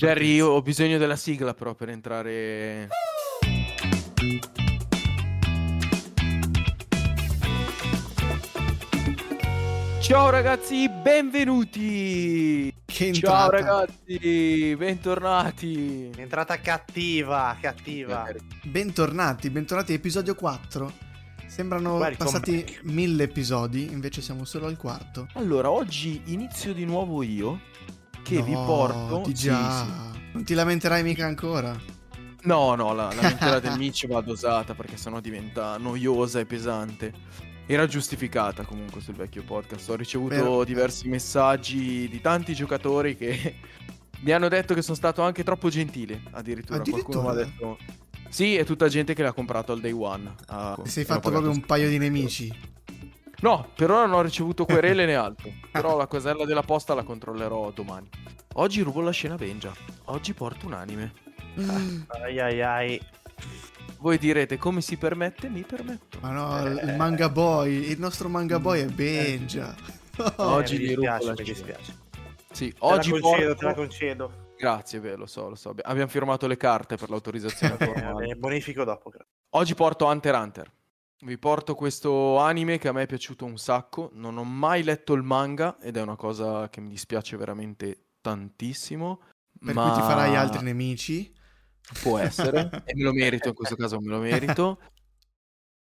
Jerry, io ho bisogno della sigla però per entrare. Ciao ragazzi, benvenuti! Che Ciao ragazzi, bentornati! Entrata cattiva, cattiva. Bentornati, bentornati episodio 4. Sembrano Welcome passati back. mille episodi, invece siamo solo al quarto. Allora, oggi inizio di nuovo io che No, vi porto... Di Sì, già. sì. Non ti lamenterai mica ancora. No, no, la, la mentira del Mitch va dosata perché sennò diventa noiosa e pesante. Era giustificata comunque sul vecchio podcast. Ho ricevuto Vero. diversi messaggi di tanti giocatori che mi hanno detto che sono stato anche troppo gentile. Addirittura, qualcuno mi ha Addirittura? detto. Sì, è tutta gente che l'ha comprato al day one. Ah, Ti sei fatto proprio un paio di nemici. No, per ora non ho ricevuto querele né altro. Però la casella della posta la controllerò domani. Oggi rubo la scena Benja. Oggi porto un anime. Mm, Ai ai ai. Voi direte come si permette? Mi permetto. Ma no, il manga boy, il nostro manga boy è Benja. Oggi Eh, vi mi rubo dispiace, la mi scena. dispiace. Sì, Te oggi la concedo, porto... te la concedo. Grazie, beh, lo so, lo so. Abbi- Abbiamo firmato le carte per l'autorizzazione Eh, formale. eh, bonifico dopo. grazie. Oggi porto Hunter x Hunter. Vi porto questo anime che a me è piaciuto un sacco. Non ho mai letto il manga ed è una cosa che mi dispiace veramente tantissimo. Per ma cui ti farai altri nemici. Può essere, e me lo merito, in questo caso me lo merito.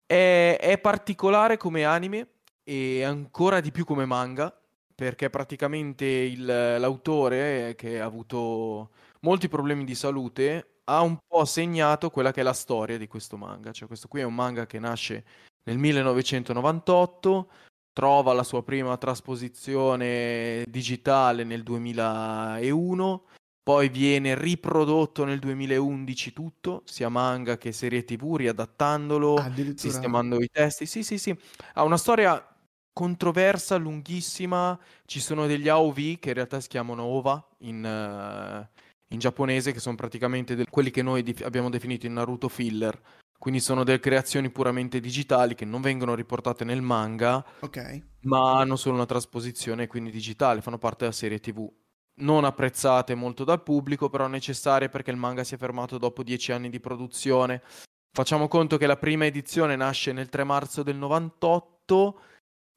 È, è particolare come anime e ancora di più come manga, perché praticamente il- l'autore, eh, che ha avuto molti problemi di salute, ha un po' segnato quella che è la storia di questo manga. Cioè, questo qui è un manga che nasce nel 1998, trova la sua prima trasposizione digitale nel 2001. Poi viene riprodotto nel 2011 tutto, sia manga che serie TV, riadattandolo, sistemando i testi. Sì, sì, sì. Ha una storia controversa, lunghissima. Ci sono degli AOV che in realtà si chiamano OVA in, eh, in giapponese, che sono praticamente del- quelli che noi dif- abbiamo definito in Naruto filler. Quindi sono delle creazioni puramente digitali che non vengono riportate nel manga, Ok. ma hanno solo una trasposizione quindi digitale, fanno parte della serie TV. Non apprezzate molto dal pubblico, però necessarie perché il manga si è fermato dopo dieci anni di produzione. Facciamo conto che la prima edizione nasce nel 3 marzo del 98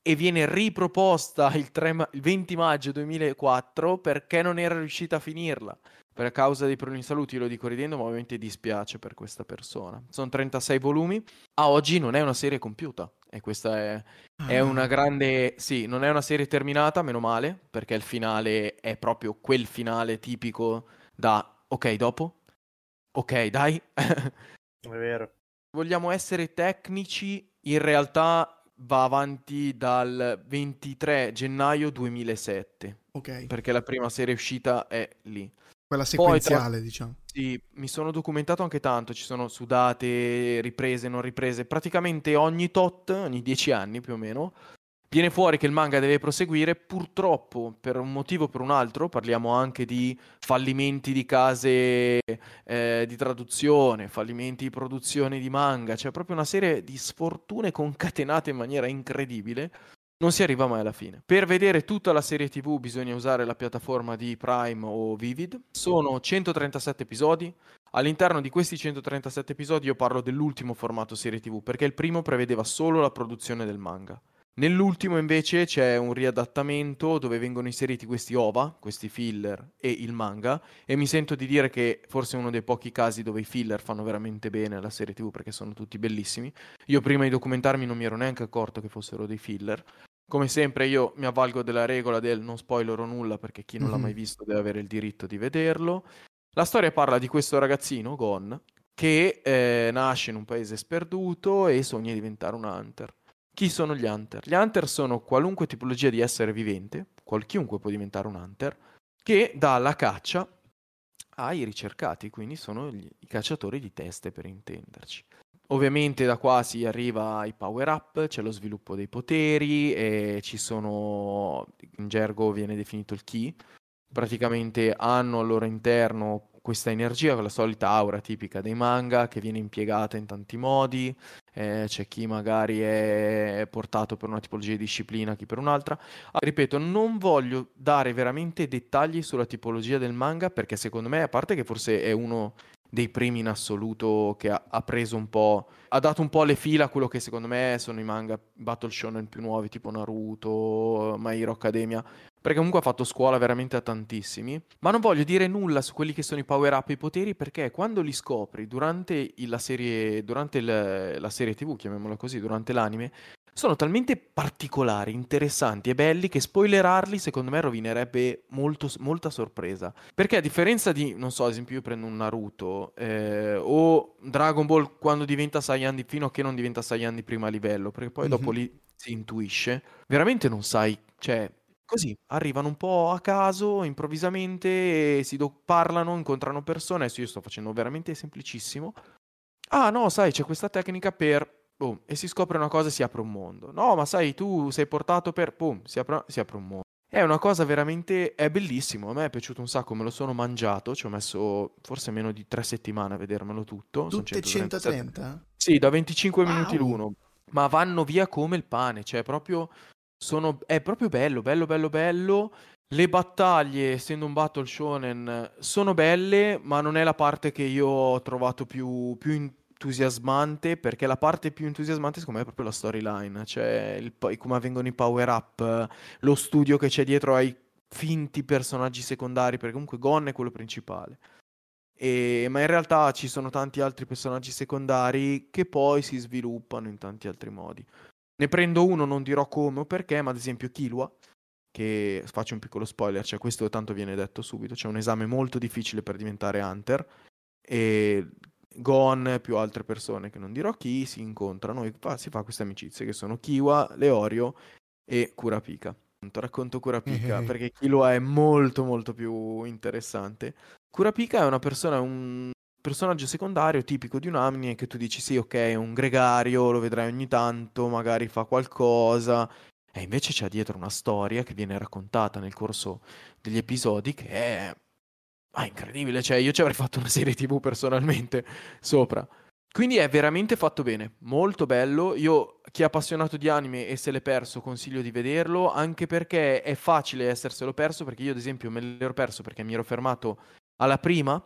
e viene riproposta il, 3 ma- il 20 maggio 2004 perché non era riuscita a finirla. Per causa dei problemi di salute, io lo dico ridendo, ma ovviamente dispiace per questa persona. Sono 36 volumi. A oggi non è una serie compiuta. E questa è, è Ah, una grande... Sì, non è una serie terminata, meno male, perché il finale è proprio quel finale tipico da ok, dopo? Ok, dai. È vero. Vogliamo essere tecnici, in realtà va avanti dal 23 gennaio 2007, Ok. perché la prima serie uscita è lì. Quella Poi tra- sequenziale, diciamo. Sì, mi sono documentato anche tanto, ci sono sudate, riprese, non riprese, praticamente ogni tot, ogni dieci anni più o meno, viene fuori che il manga deve proseguire, purtroppo per un motivo o per un altro, parliamo anche di fallimenti di case eh, di traduzione, fallimenti di produzione di manga, cioè proprio una serie di sfortune concatenate in maniera incredibile. Non si arriva mai alla fine. Per vedere tutta la serie TV bisogna usare la piattaforma di Prime o Vivid. Sono 137 episodi. All'interno di questi 137 episodi io parlo dell'ultimo formato serie TV, perché il primo prevedeva solo la produzione del manga. Nell'ultimo invece c'è un riadattamento dove vengono inseriti questi OVA, questi filler e il manga e mi sento di dire che forse è uno dei pochi casi dove i filler fanno veramente bene alla serie TV perché sono tutti bellissimi. Io prima di documentarmi non mi ero neanche accorto che fossero dei filler. Come sempre io mi avvalgo della regola del non spoilerò nulla perché chi non l'ha mai visto deve avere il diritto di vederlo. La storia parla di questo ragazzino, Gon, che eh, nasce in un paese sperduto e sogna di diventare un hunter. Chi sono gli hunter? Gli hunter sono qualunque tipologia di essere vivente, qual- chiunque può diventare un hunter, che dà la caccia ai ricercati, quindi sono gli- i cacciatori di teste per intenderci. Ovviamente da qua si arriva ai power up, c'è lo sviluppo dei poteri e ci sono, in gergo viene definito il ki, praticamente hanno al loro interno questa energia, quella solita aura tipica dei manga che viene impiegata in tanti modi, eh, c'è chi magari è portato per una tipologia di disciplina, chi per un'altra. Ah, ripeto, non voglio dare veramente dettagli sulla tipologia del manga perché secondo me, a parte che forse è uno dei primi in assoluto che ha, ha, preso un po', ha dato un po' le fila a quello che secondo me sono i manga Battle Shonen più nuovi, tipo Naruto, My Hero Academia, perché comunque ha fatto scuola veramente a tantissimi, ma non voglio dire nulla su quelli che sono i power up e i poteri perché quando li scopri durante la serie, durante il, la serie tv, chiamiamola così, durante l'anime, sono talmente particolari, interessanti e belli che spoilerarli secondo me rovinerebbe molto, molta sorpresa. Perché a differenza di, non so, ad esempio io prendo un Naruto eh, o Dragon Ball quando diventa Saiyan di, fino a che non diventa Saiyan di prima livello, perché poi mm-hmm. dopo lì si intuisce, veramente non sai, cioè così arrivano un po' a caso, improvvisamente, si do- parlano, incontrano persone, adesso io sto facendo veramente semplicissimo. Ah no, sai, c'è questa tecnica per boom, e si scopre una cosa e si apre un mondo. No, ma sai, tu sei portato per, boom, si apre, si apre un mondo. È una cosa veramente, è bellissimo, a me è piaciuto un sacco, me lo sono mangiato, ci ho messo forse meno di tre settimane a vedermelo tutto. Tutte 130? Sì, da 25 wow. minuti l'uno, ma vanno via come il pane, cioè proprio, sono, è proprio bello, bello, bello, bello. Le battaglie, essendo un battle shonen, sono belle, ma non è la parte che io ho trovato più, più, in, entusiasmante perché la parte più entusiasmante secondo me è proprio la storyline, cioè il, come avvengono i power up, lo studio che c'è dietro ai finti personaggi secondari, perché comunque Gon è quello principale. E, ma in realtà ci sono tanti altri personaggi secondari che poi si sviluppano in tanti altri modi. Ne prendo uno, non dirò come o perché, ma ad esempio Kilua, che faccio un piccolo spoiler, cioè questo tanto viene detto subito, c'è un esame molto difficile per diventare Hunter e Gon più altre persone che non dirò chi si incontrano e fa, si fa queste amicizie che sono Kiwa, Leorio e Kurapika. Racconto Kurapika perché Killua è molto molto più interessante. Kurapika è una persona, un personaggio secondario tipico di un anime che tu dici sì ok è un gregario, lo vedrai ogni tanto, magari fa qualcosa e invece c'è dietro una storia che viene raccontata nel corso degli episodi che è Ah, incredibile, cioè io ci avrei fatto una serie TV personalmente sopra. Quindi è veramente fatto bene, molto bello. Io, chi è appassionato di anime e se l'è perso, consiglio di vederlo, anche perché è facile esserselo perso, perché io ad esempio me l'ero perso perché mi ero fermato alla prima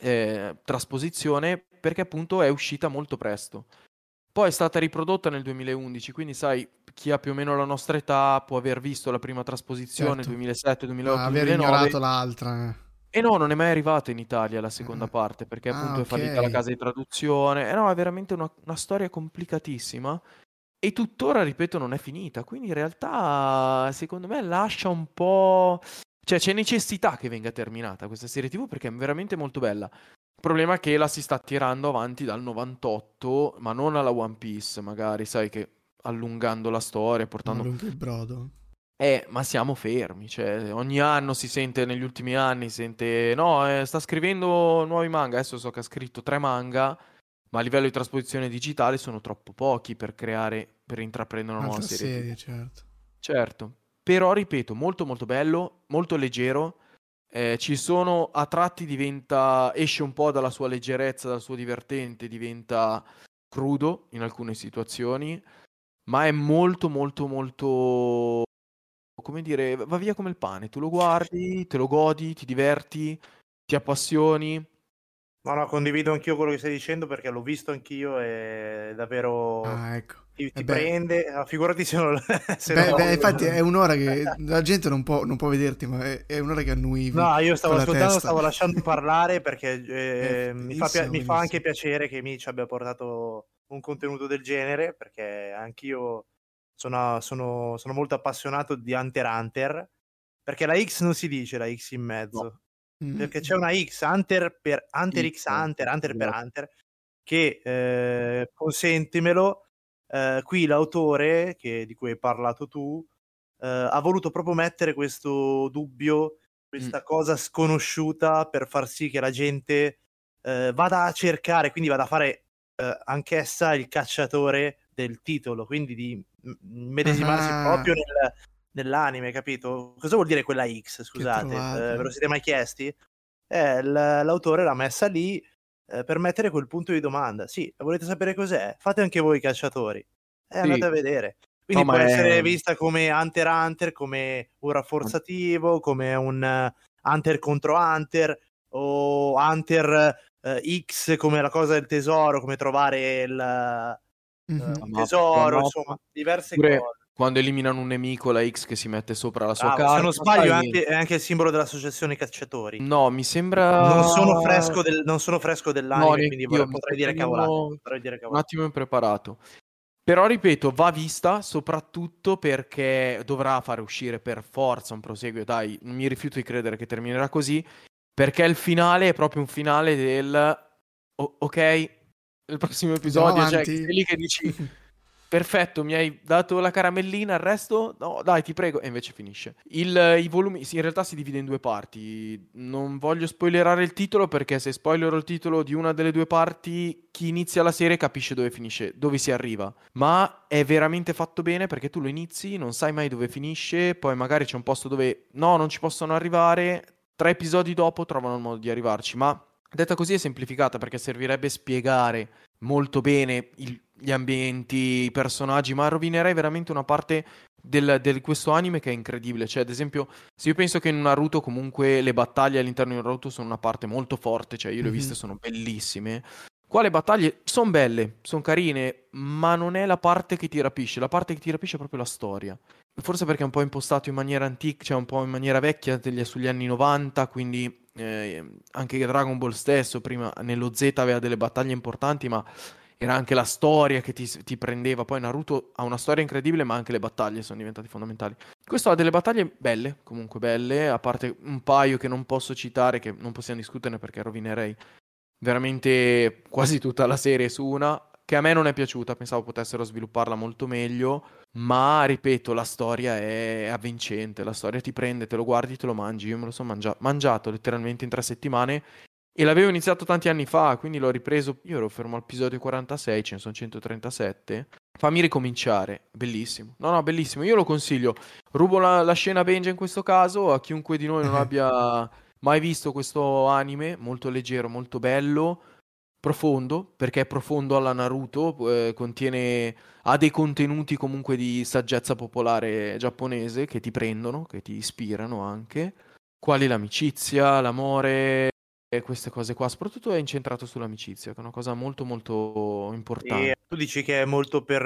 eh, trasposizione, perché appunto è uscita molto presto. Poi è stata riprodotta nel 2011, quindi sai, chi ha più o meno la nostra età può aver visto la prima trasposizione, certo. 2007, 2008, Ma aver 2009. ignorato l'altra. Eh. E no, non è mai arrivata in Italia la seconda parte, perché Ah, appunto è fallita la casa di traduzione. E no, è veramente una, una storia complicatissima. E tuttora, ripeto, non è finita. Quindi in realtà, secondo me, lascia un po'... Cioè, c'è necessità che venga terminata questa serie TV perché è veramente molto bella. Il problema è che la si sta tirando avanti dal 98, ma non alla One Piece, magari, sai che allungando la storia, portando... Allunga il brodo. Eh, ma siamo fermi, cioè ogni anno si sente, negli ultimi anni si sente, no, eh, sta scrivendo nuovi manga, adesso so che ha scritto tre manga, ma a livello di trasposizione digitale sono troppo pochi per creare, per intraprendere una nuova serie. serie certo. Certo, però ripeto, molto molto bello, molto leggero, eh, ci sono, a tratti diventa, esce un po' dalla sua leggerezza, dal suo divertente, diventa crudo in alcune situazioni, ma è molto molto molto come dire, va via come il pane. Tu lo guardi, te lo godi, ti diverti, ti appassioni. No, no, condivido anch'io quello che stai dicendo perché l'ho visto anch'io e davvero ah, ecco. ti, ti prende. Ah, figurati se non. Se beh, beh, infatti è un'ora che la gente non può, non può vederti, ma è, è, un'ora che annuivi. No, io stavo ascoltando, stavo lasciando parlare perché eh, mi, fa, mi fa anche piacere che Mitch abbia portato un contenuto del genere perché anch'io sono, sono, sono, molto appassionato di Hunter Hunter perché la X non si dice la X in mezzo. No. Mm-hmm. Perché c'è una X, Hunter per Hunter X, Hunter, Hunter per Hunter, che eh, consentimelo. Eh, qui l'autore, che, di cui hai parlato tu, eh, ha voluto proprio mettere questo dubbio, questa mm. cosa sconosciuta per far sì che la gente eh, vada a cercare, quindi vada a fare eh, anch'essa il cacciatore del titolo, quindi di medesimarsi ah. proprio nel, nell'anime, capito? Cosa vuol dire quella X, scusate? Eh, ve lo siete mai chiesti? Eh, l'autore l'ha messa lì eh, per mettere quel punto di domanda. Sì, volete sapere cos'è? Fate anche voi calciatori. Eh, sì. andate a vedere. Quindi no, può essere è... vista come Hunter Hunter, come un rafforzativo, come un uh, Hunter contro Hunter o Hunter uh, X come la cosa del tesoro, come trovare il, mm-hmm. uh, tesoro, ma, insomma, diverse pure, cose. Quando eliminano un nemico, la X che si mette sopra la sua ah, carta. Se non sbaglio, è anche, è anche, il simbolo dell'associazione cacciatori. No, mi sembra. Non sono fresco, del, non sono fresco dell'anime, no, quindi io potrei dire, cavolate, potrei dire cavolate. Un attimo impreparato. Però ripeto, va vista soprattutto perché dovrà fare uscire per forza un proseguio. Dai, non mi rifiuto di credere che terminerà così. Perché il finale è proprio un finale del. O- ok, il prossimo episodio, cioè, lì che dici. perfetto, mi hai dato la caramellina, il resto no, dai, ti prego, e invece finisce. Il, I volumi, sì, in realtà si divide in due parti. Non voglio spoilerare il titolo perché se spoilerò il titolo di una delle due parti, chi inizia la serie capisce dove finisce, dove si arriva. Ma è veramente fatto bene perché tu lo inizi, non sai mai dove finisce, poi magari c'è un posto dove no, non ci possono arrivare, tre episodi dopo trovano il modo di arrivarci, ma detta così è semplificata perché servirebbe spiegare molto bene il, gli ambienti, i personaggi, ma rovinerei veramente una parte del, questo anime che è incredibile. Cioè, ad esempio, se io penso che in Naruto comunque le battaglie all'interno di Naruto sono una parte molto forte, cioè io le ho mm-hmm. viste, sono bellissime. Qua le battaglie sono belle, sono carine, ma non è la parte che ti rapisce. La parte che ti rapisce è proprio la storia. Forse perché è un po' impostato in maniera antica, cioè un po' in maniera vecchia, degli, sugli anni 90, quindi eh, anche Dragon Ball stesso, prima nello Z aveva delle battaglie importanti, ma era anche la storia che ti, ti, prendeva. Poi Naruto ha una storia incredibile, ma anche le battaglie sono diventate fondamentali. Questo ha delle battaglie belle, comunque belle, a parte un paio che non posso citare, che non possiamo discuterne perché rovinerei veramente quasi tutta la serie su una, che a me non è piaciuta, pensavo potessero svilupparla molto meglio, ma ripeto, la storia è avvincente, la storia ti prende, te lo guardi, te lo mangi, io me lo sono mangia- mangiato letteralmente in tre settimane e l'avevo iniziato tanti anni fa, quindi l'ho ripreso. Io ero fermo all'episodio 46, ce ne sono 137. Fammi ricominciare. Bellissimo. No, no, bellissimo. Io lo consiglio. Rubo la, la scena Benja in questo caso a chiunque di noi non abbia mai visto questo anime. Molto leggero, molto bello. Profondo, perché è profondo alla Naruto. Eh, contiene. Ha dei contenuti comunque di saggezza popolare giapponese che ti prendono, che ti ispirano anche. Quali l'amicizia, l'amore, queste cose qua, soprattutto è incentrato sull'amicizia, che è una cosa molto molto importante. E tu dici che è molto per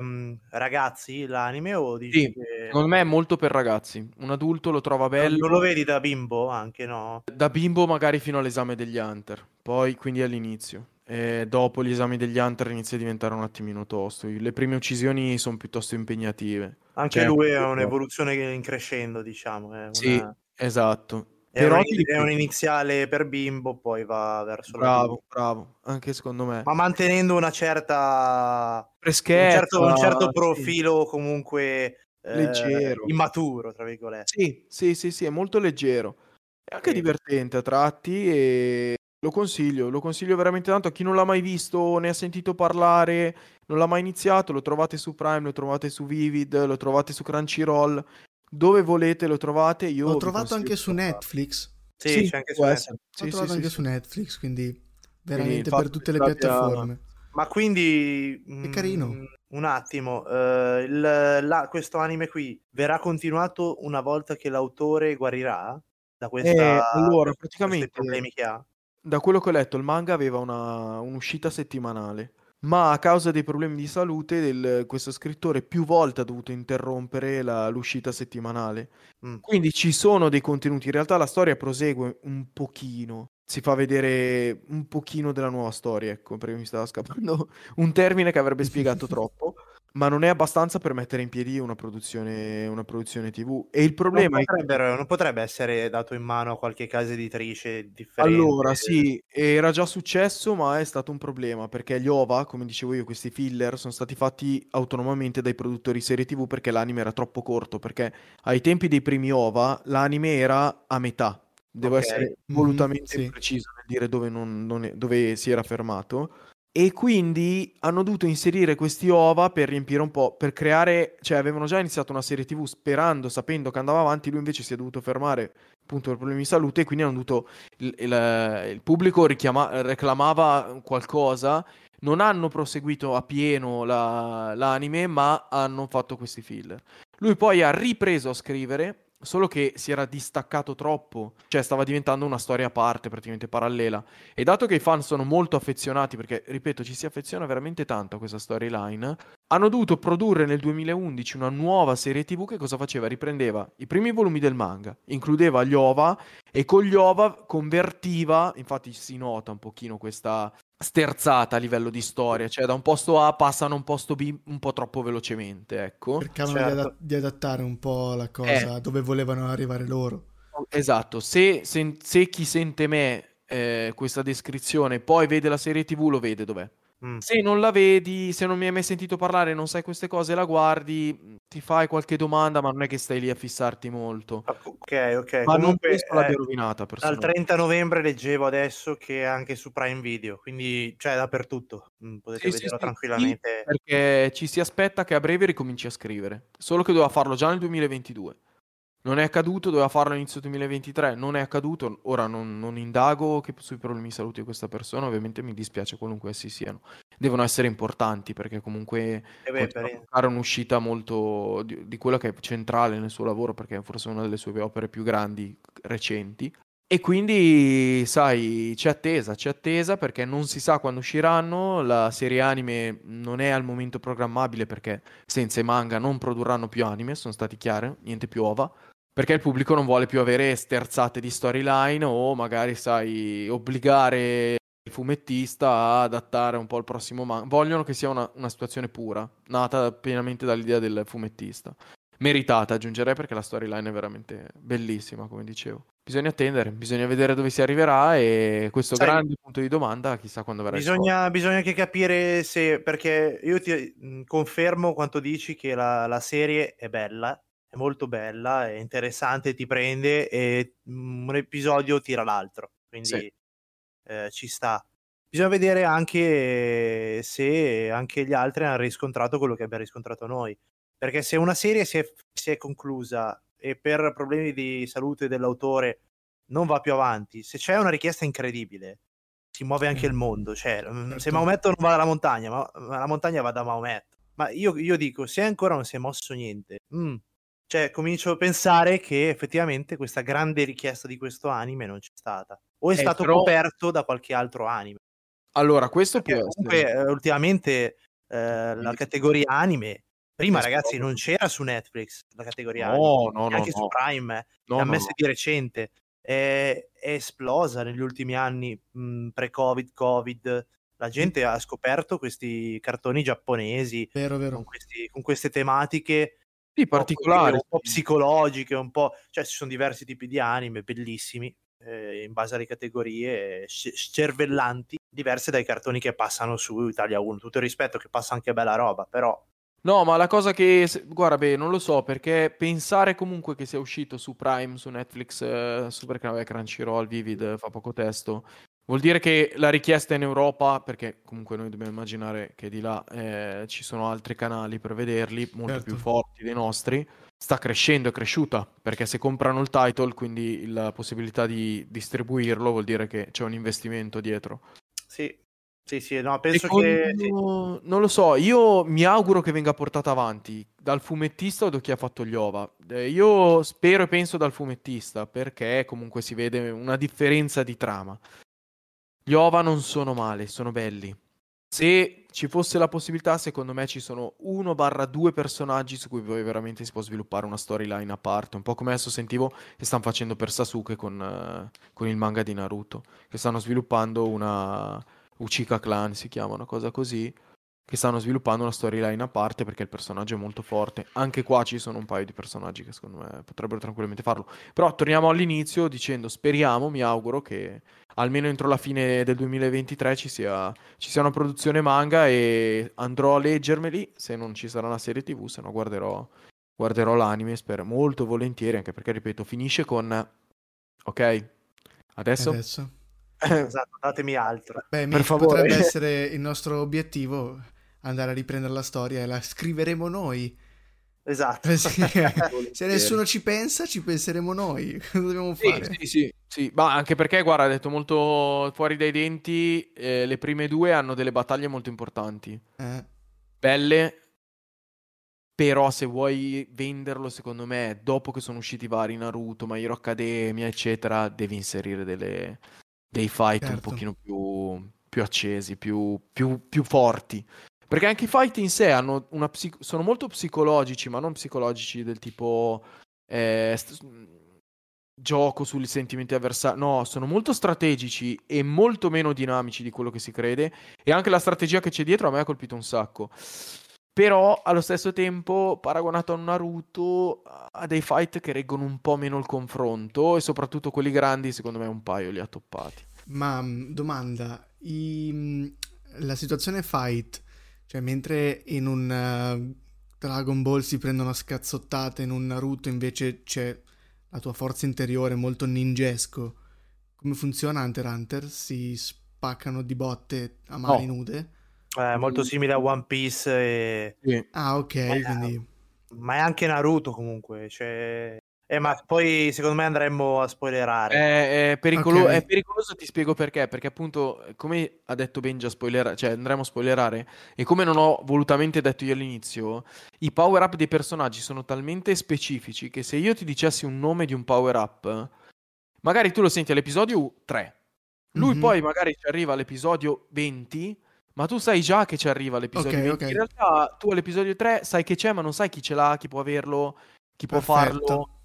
um, ragazzi l'anime o dici sì, che... secondo me è molto per ragazzi. Un adulto lo trova bello. Non lo vedi da bimbo anche, no? Da bimbo magari fino all'esame degli Hunter, poi quindi all'inizio. E dopo gli esami degli Hunter inizia a diventare un attimino tosto. Le prime uccisioni sono piuttosto impegnative. Anche cioè, lui ha un'evoluzione in crescendo, diciamo. Una... Sì, esatto. È, Però un, è un iniziale per bimbo, poi va verso bravo, bravo, anche secondo me. Ma mantenendo una certa freschezza, un certo, un certo profilo sì. comunque eh, leggero, immaturo, tra virgolette. Sì, sì, sì, sì, è molto leggero. È anche sì. divertente a tratti e lo consiglio, lo consiglio veramente tanto a chi non l'ha mai visto ne ha sentito parlare, non l'ha mai iniziato, lo trovate su Prime, lo trovate su Vivid, lo trovate su Crunchyroll dove volete lo trovate. Io L'ho trovato anche su Netflix. Sì, sì, c'è anche su Netflix. L'ho sì, trovato sì, anche su Netflix, quindi veramente quindi, per tutte le piattaforme. Ma quindi... È carino. Mm, un attimo, uh, il, la, questo anime qui verrà continuato una volta che l'autore guarirà da questa, eh, allora, praticamente, problemi che ha? Da quello che ho letto, il manga aveva una, un'uscita settimanale ma a causa dei problemi di salute del, questo scrittore più volte ha dovuto interrompere la, l'uscita settimanale. Mm. Quindi ci sono dei contenuti, in realtà la storia prosegue un pochino, si fa vedere un pochino della nuova storia, ecco, perché mi stava scappando un termine che avrebbe spiegato troppo ma non è abbastanza per mettere in piedi una produzione, una produzione TV. E il problema non è che... non potrebbe essere dato in mano a qualche casa editrice differente. Allora, sì, era già successo, ma è stato un problema perché gli OVA, come dicevo io, questi filler sono stati fatti autonomamente dai produttori serie TV perché l'anime era troppo corto. Perché ai tempi dei primi OVA l'anime era a metà. Devo okay. essere volutamente mm-hmm, sì. preciso nel dire dove, non, non è, dove si era fermato e quindi hanno dovuto inserire questi OVA per riempire un po', per creare, cioè avevano già iniziato una serie TV sperando, sapendo che andava avanti, lui invece si è dovuto fermare appunto per problemi di salute e quindi hanno dovuto, il, il, il pubblico richiama, reclamava qualcosa, non hanno proseguito a pieno la, l'anime ma hanno fatto questi filler. Lui poi ha ripreso a scrivere solo che si era distaccato troppo, cioè stava diventando una storia a parte, praticamente parallela. E dato che i fan sono molto affezionati, perché ripeto, ci si affeziona veramente tanto a questa storyline, hanno dovuto produrre nel 2011 una nuova serie TV che cosa faceva? Riprendeva i primi volumi del manga, includeva gli OVA e con gli OVA convertiva, infatti si nota un pochino questa sterzata a livello di storia, cioè da un posto A passano a un posto B un po' troppo velocemente, ecco. Cercavano certo. di, ad- di, adattare un po' la cosa eh. dove volevano arrivare loro. Esatto, se, se, se chi sente me eh, questa descrizione poi vede la serie TV lo vede dov'è. Mm. Se non la vedi, se non mi hai mai sentito parlare, non sai queste cose, la guardi, ti fai qualche domanda, ma non è che stai lì a fissarti molto. Ok, ok. Ma Comunque, non penso l'abbia eh, rovinata. Dal 30 novembre leggevo adesso che è anche su Prime Video, quindi cioè dappertutto. Mm, potete sì, vederlo sì, tranquillamente. Sì, perché ci si aspetta che a breve ricominci a scrivere. Solo che doveva farlo già nel 2022. Non è accaduto, doveva farlo all'inizio 2023, non è accaduto, ora non, non indago che, sui problemi di salute di questa persona, ovviamente mi dispiace qualunque essi siano. Devono essere importanti perché comunque eh beh, per... fare un'uscita molto di, di quello che è centrale nel suo lavoro perché è forse una delle sue opere più grandi recenti. E quindi, sai, c'è attesa, c'è attesa perché non si sa quando usciranno, la serie anime non è al momento programmabile perché senza i manga non produrranno più anime, sono stati chiari, niente più ova. Perché il pubblico non vuole più avere sterzate di storyline o magari, sai, obbligare il fumettista a adattare un po' il prossimo manga. Vogliono che sia una, una situazione pura, nata pienamente dall'idea del fumettista. Meritata, aggiungerei, perché la storyline è veramente bellissima, come dicevo. Bisogna attendere, bisogna vedere dove si arriverà e questo Sai, grande punto di domanda chissà quando verrà bisogna, bisogna anche capire se, perché io ti confermo quanto dici che la, la serie è bella, è molto bella, è interessante, ti prende e un episodio tira l'altro, quindi sì. eh, ci sta. Bisogna vedere anche se anche gli altri hanno riscontrato quello che abbiamo riscontrato noi, perché se una serie si è, si è conclusa e per problemi di salute dell'autore non va più avanti, se c'è una richiesta incredibile, si muove anche il mondo. Cioè, mm, se certo. Maometto non va dalla montagna, ma la montagna va da Maometto. Ma io, io dico, se ancora non si è mosso niente, mm, cioè, comincio a pensare che effettivamente questa grande richiesta di questo anime non c'è stata. O è eh, stato però... coperto da qualche altro anime. Allora, questo Perché può comunque, essere. Eh, ultimamente eh, la categoria anime. Prima, ragazzi, non c'era su Netflix la categoria no, anime, no, anche no, su Prime, eh. no, ammessa di recente. È, è, esplosa negli ultimi anni, mh, pre-Covid, Covid. La gente ha scoperto questi cartoni giapponesi vero, vero. Con, questi, con queste tematiche sì, particolari. Un po' psicologiche, un po'... Cioè, ci sono diversi tipi di anime, bellissimi, eh, in base alle categorie, scervellanti, diverse dai cartoni che passano su Italia 1. Tutto il rispetto che passa anche bella roba, però... No, ma la cosa che... Guarda, beh, non lo so, perché pensare comunque che sia uscito su Prime, su Netflix, eh, su perché vabbè, Crunchyroll, Vivid, fa poco testo, Vuol dire che la richiesta in Europa, perché comunque noi dobbiamo immaginare che di là eh, ci sono altri canali per vederli, molto certo. più forti dei nostri, sta crescendo, è cresciuta, perché se comprano il title, quindi la possibilità di distribuirlo, vuol dire che c'è un investimento dietro. Sì, sì, sì, no, penso che... Sì. Non lo so, io mi auguro che venga portata avanti dal fumettista o da chi ha fatto gli ova. Eh, io spero e penso dal fumettista, perché comunque si vede una differenza di trama. Gli OVA non sono male, sono belli. Se ci fosse la possibilità, secondo me ci sono 1-2 personaggi su cui poi veramente si può sviluppare una storyline a parte. Un po' come adesso sentivo che stanno facendo per Sasuke con, uh, con il manga di Naruto. Che stanno sviluppando una Uchika Clan, si chiama una cosa così che stanno sviluppando una storyline a parte perché il personaggio è molto forte. Anche qua ci sono un paio di personaggi che secondo me potrebbero tranquillamente farlo. Però torniamo all'inizio dicendo speriamo, mi auguro che almeno entro la fine del 2023 ci sia, ci sia una produzione manga e andrò a leggermeli se non ci sarà una serie tv, se no guarderò, guarderò l'anime, spero molto volentieri, anche perché ripeto, finisce con... Ok, adesso? Adesso. esatto, datemi altro. Beh, per favore. potrebbe essere il nostro obiettivo andare a riprendere la storia e la scriveremo noi. Esatto. Eh Se nessuno ci pensa, ci penseremo noi. Cosa dobbiamo fare? Sì, sì, sì, sì. Ma anche perché, guarda, ha detto molto fuori dai denti, eh, le prime due hanno delle battaglie molto importanti. Eh. Belle, però se vuoi venderlo, secondo me, dopo che sono usciti vari Naruto, My Hero Academia, eccetera, devi inserire delle, dei fight certo. un pochino più, più accesi, più, più, più forti. Perché anche i fight in sé psic- sono molto psicologici, ma non psicologici del tipo eh, st- gioco sui sentimenti avversari. No, sono molto strategici e molto meno dinamici di quello che si crede. E anche la strategia che c'è dietro a me ha colpito un sacco. Però allo stesso tempo, paragonato a Naruto, ha dei fight che reggono un po' meno il confronto. E soprattutto quelli grandi, secondo me, un paio li ha toppati. Ma mm, domanda: i... Mm, la situazione fight cioè, mentre in un uh, Dragon Ball si prendono scazzottate, in un Naruto invece c'è la tua forza interiore molto ninjesco. Come funziona Hunter Hunter? Si spaccano di botte a mani no. nude? È molto simile a One Piece. E... Sì. Ah, ok, ma quindi... Ma è anche Naruto comunque, cioè... Eh, ma poi secondo me andremmo a spoilerare. È, è, pericolo- okay. è, pericoloso, ti spiego perché. Perché appunto, come ha detto Benja, spoiler- cioè andremo a spoilerare. E come non ho volutamente detto io all'inizio, i power up dei personaggi sono talmente specifici che se io ti dicessi un nome di un power up, magari tu lo senti all'episodio 3. Lui mm-hmm. poi magari ci arriva all'episodio 20. Ma tu sai già che ci arriva all'episodio okay, 20. Okay. In realtà tu all'episodio 3 sai che c'è, ma non sai chi ce l'ha, chi può averlo, chi può Perfetto. farlo.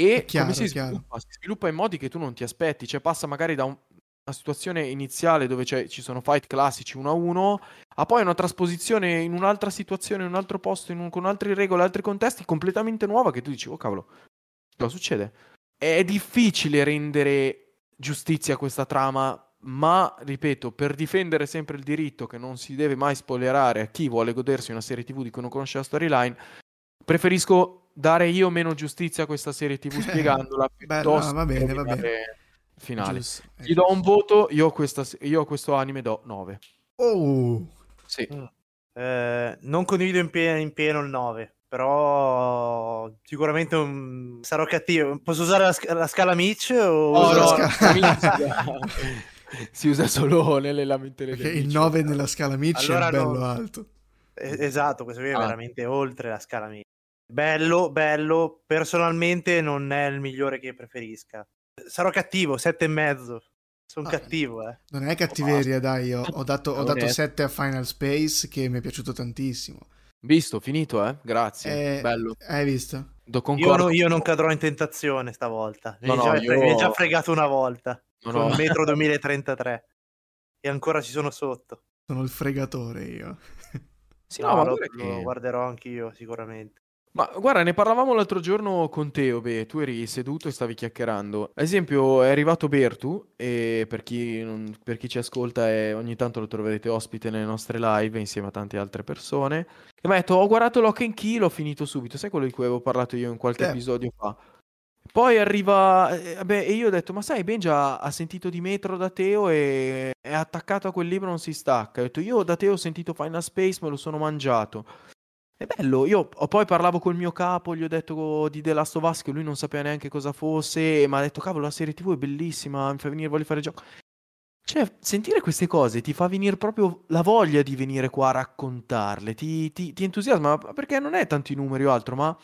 E chiaro, si sviluppa? Si sviluppa in modi che tu non ti aspetti, cioè passa magari da un, una situazione iniziale dove ci sono fight classici uno a uno, a poi una trasposizione in un'altra situazione, in un altro posto, un, con altre regole, altri contesti completamente nuova che tu dici, oh cavolo, cosa succede? È difficile rendere giustizia a questa trama, ma ripeto, per difendere sempre il diritto che non si deve mai spoilerare a chi vuole godersi una serie TV di cui non conosce la storyline, preferisco dare io meno giustizia a questa serie TV spiegandola piuttosto va bene, va bene. finale. Giusto, Gli do un voto, io, questa, io a questo anime do 9. Oh! Sì. Mm. Eh, non condivido in pieno, in pieno, il 9, però sicuramente un... sarò cattivo. Posso usare la, sc- la scala Mitch? O oh, no, la scala... si usa solo nelle lamentele Perché il 9 nella scala Mitch allora è bello no. alto. esatto, questo qui è ah. veramente oltre la scala Mitch. Bello, bello. Personalmente non è il migliore che preferisca. Sarò cattivo, sette e mezzo. Sono ah, cattivo, eh. Non è cattiveria, oh, dai. Io ho dato, ho dato 7 a Final Space che mi è piaciuto tantissimo. Visto, finito, eh? Grazie. Eh, Bello. Hai visto? Io, no, io, non cadrò in tentazione stavolta. Mi, no, no, già, io... mi è già fregato una volta. No, con no. Metro 2033. E ancora ci sono sotto. Sono il fregatore io. Sì, no, lo, che... lo guarderò anch'io sicuramente. Ma guarda, ne parlavamo l'altro giorno con Teo, beh, tu eri seduto e stavi chiacchierando. Ad esempio, è arrivato Bertu, e per chi, non, per chi ci ascolta e ogni tanto lo troverete ospite nelle nostre live insieme a tante altre persone, e mi ha detto, ho guardato Lock and Key, l'ho finito subito. Sai quello di cui avevo parlato io in qualche eh. episodio fa? Poi arriva, eh, vabbè, e io ho detto, ma sai, Benja ha sentito di Metro da Teo e è attaccato a quel libro, non si stacca. Ho detto, io da Teo ho sentito Final Space, me lo sono mangiato. È bello, io poi parlavo col mio capo, gli ho detto di The Last of Us che lui non sapeva neanche cosa fosse, mi ha detto cavolo la serie tv è bellissima, mi fa venire voglia di fare gioco. Cioè, sentire queste cose ti fa venire proprio la voglia di venire qua a raccontarle, ti, ti, ti entusiasma, perché non è tanto i numeri o altro, ma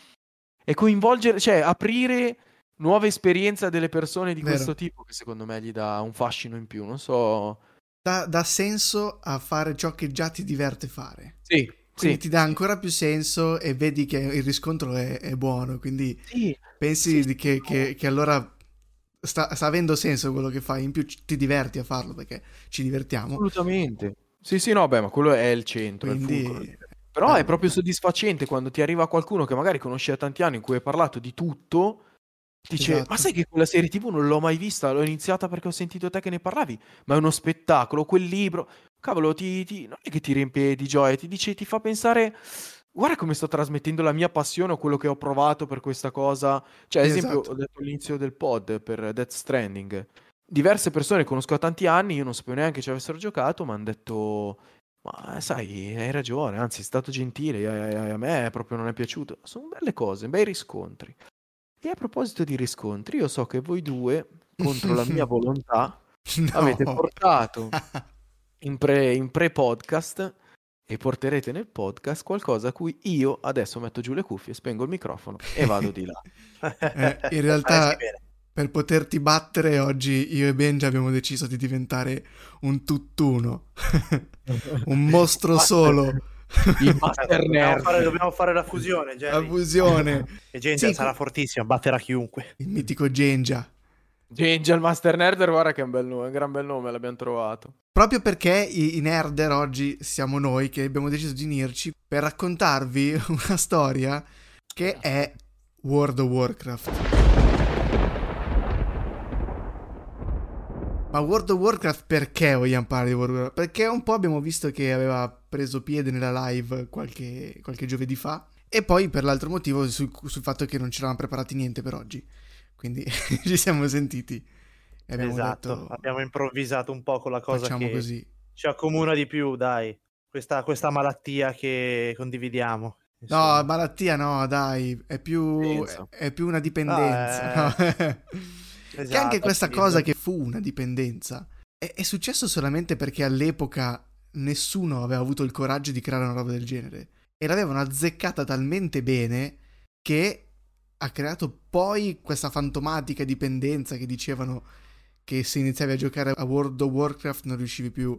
è coinvolgere, cioè aprire nuove esperienze delle persone di Vero. questo tipo che secondo me gli dà un fascino in più, non so... Dà, dà senso a fare ciò che già ti diverte fare. Sì, quindi sì, ti dà ancora più senso e vedi che il riscontro è, è buono, quindi sì, pensi sì, che, che, che, allora sta, sta, avendo senso quello che fai, in più ti diverti a farlo perché ci divertiamo. Assolutamente. Sì, sì, no, beh, ma quello è il centro. Quindi... Il Però eh. è proprio soddisfacente quando ti arriva qualcuno che magari conosci da tanti anni in cui hai parlato di tutto Dice, esatto. ma sai che quella serie TV non l'ho mai vista, l'ho iniziata perché ho sentito te che ne parlavi, ma è uno spettacolo, quel libro, cavolo, ti, ti, non è che ti riempie di gioia, ti dice, ti fa pensare, guarda come sto trasmettendo la mia passione o quello che ho provato per questa cosa. Cioè, ad esempio, esatto. ho detto all'inizio del pod per Death Stranding, diverse persone che conosco da tanti anni, io non sapevo neanche che ci avessero giocato, mi hanno detto ma sai, hai ragione, anzi, è stato gentile, a, a, a me proprio non è piaciuto. Sono belle cose, bei riscontri. E a proposito di riscontri, io so che voi due, contro la mia volontà, no. avete portato in, pre, in pre-podcast e porterete nel podcast qualcosa a cui io adesso metto giù le cuffie, spengo il microfono e vado di là. eh, in realtà per poterti battere oggi io e Benji abbiamo deciso di diventare un tutt'uno, un mostro solo. Dobbiamo fare, dobbiamo fare la fusione, Jerry. La fusione. E Genja sì, sarà fortissima, batterà chiunque. Il mitico Genja. Il master nerder, guarda che è un bel nome, un gran bel nome l'abbiamo trovato. Proprio perché i, i nerder oggi siamo noi che abbiamo deciso di unirci per raccontarvi una storia che è World of Warcraft. Ma World of Warcraft perché vogliamo parlare di World of Warcraft? Perché un po' abbiamo visto che aveva preso piede nella live qualche, qualche giovedì fa. E poi per l'altro motivo sul, sul fatto che non ci eravamo preparati niente per oggi. Quindi ci siamo sentiti. E abbiamo esatto, detto, abbiamo improvvisato un po' con la cosa facciamo che così. ci accomuna di più, dai. Questa, questa malattia che condividiamo. Insomma. No, malattia no, dai, è più, è più una dipendenza. Ah, eh. no? Esatto, che anche questa sì, cosa che fu una dipendenza è, è, successo solamente perché all'epoca nessuno aveva avuto il coraggio di creare una roba del genere e l'avevano azzeccata talmente bene che ha creato poi questa fantomatica dipendenza che dicevano che se iniziavi a giocare a World of Warcraft non riuscivi più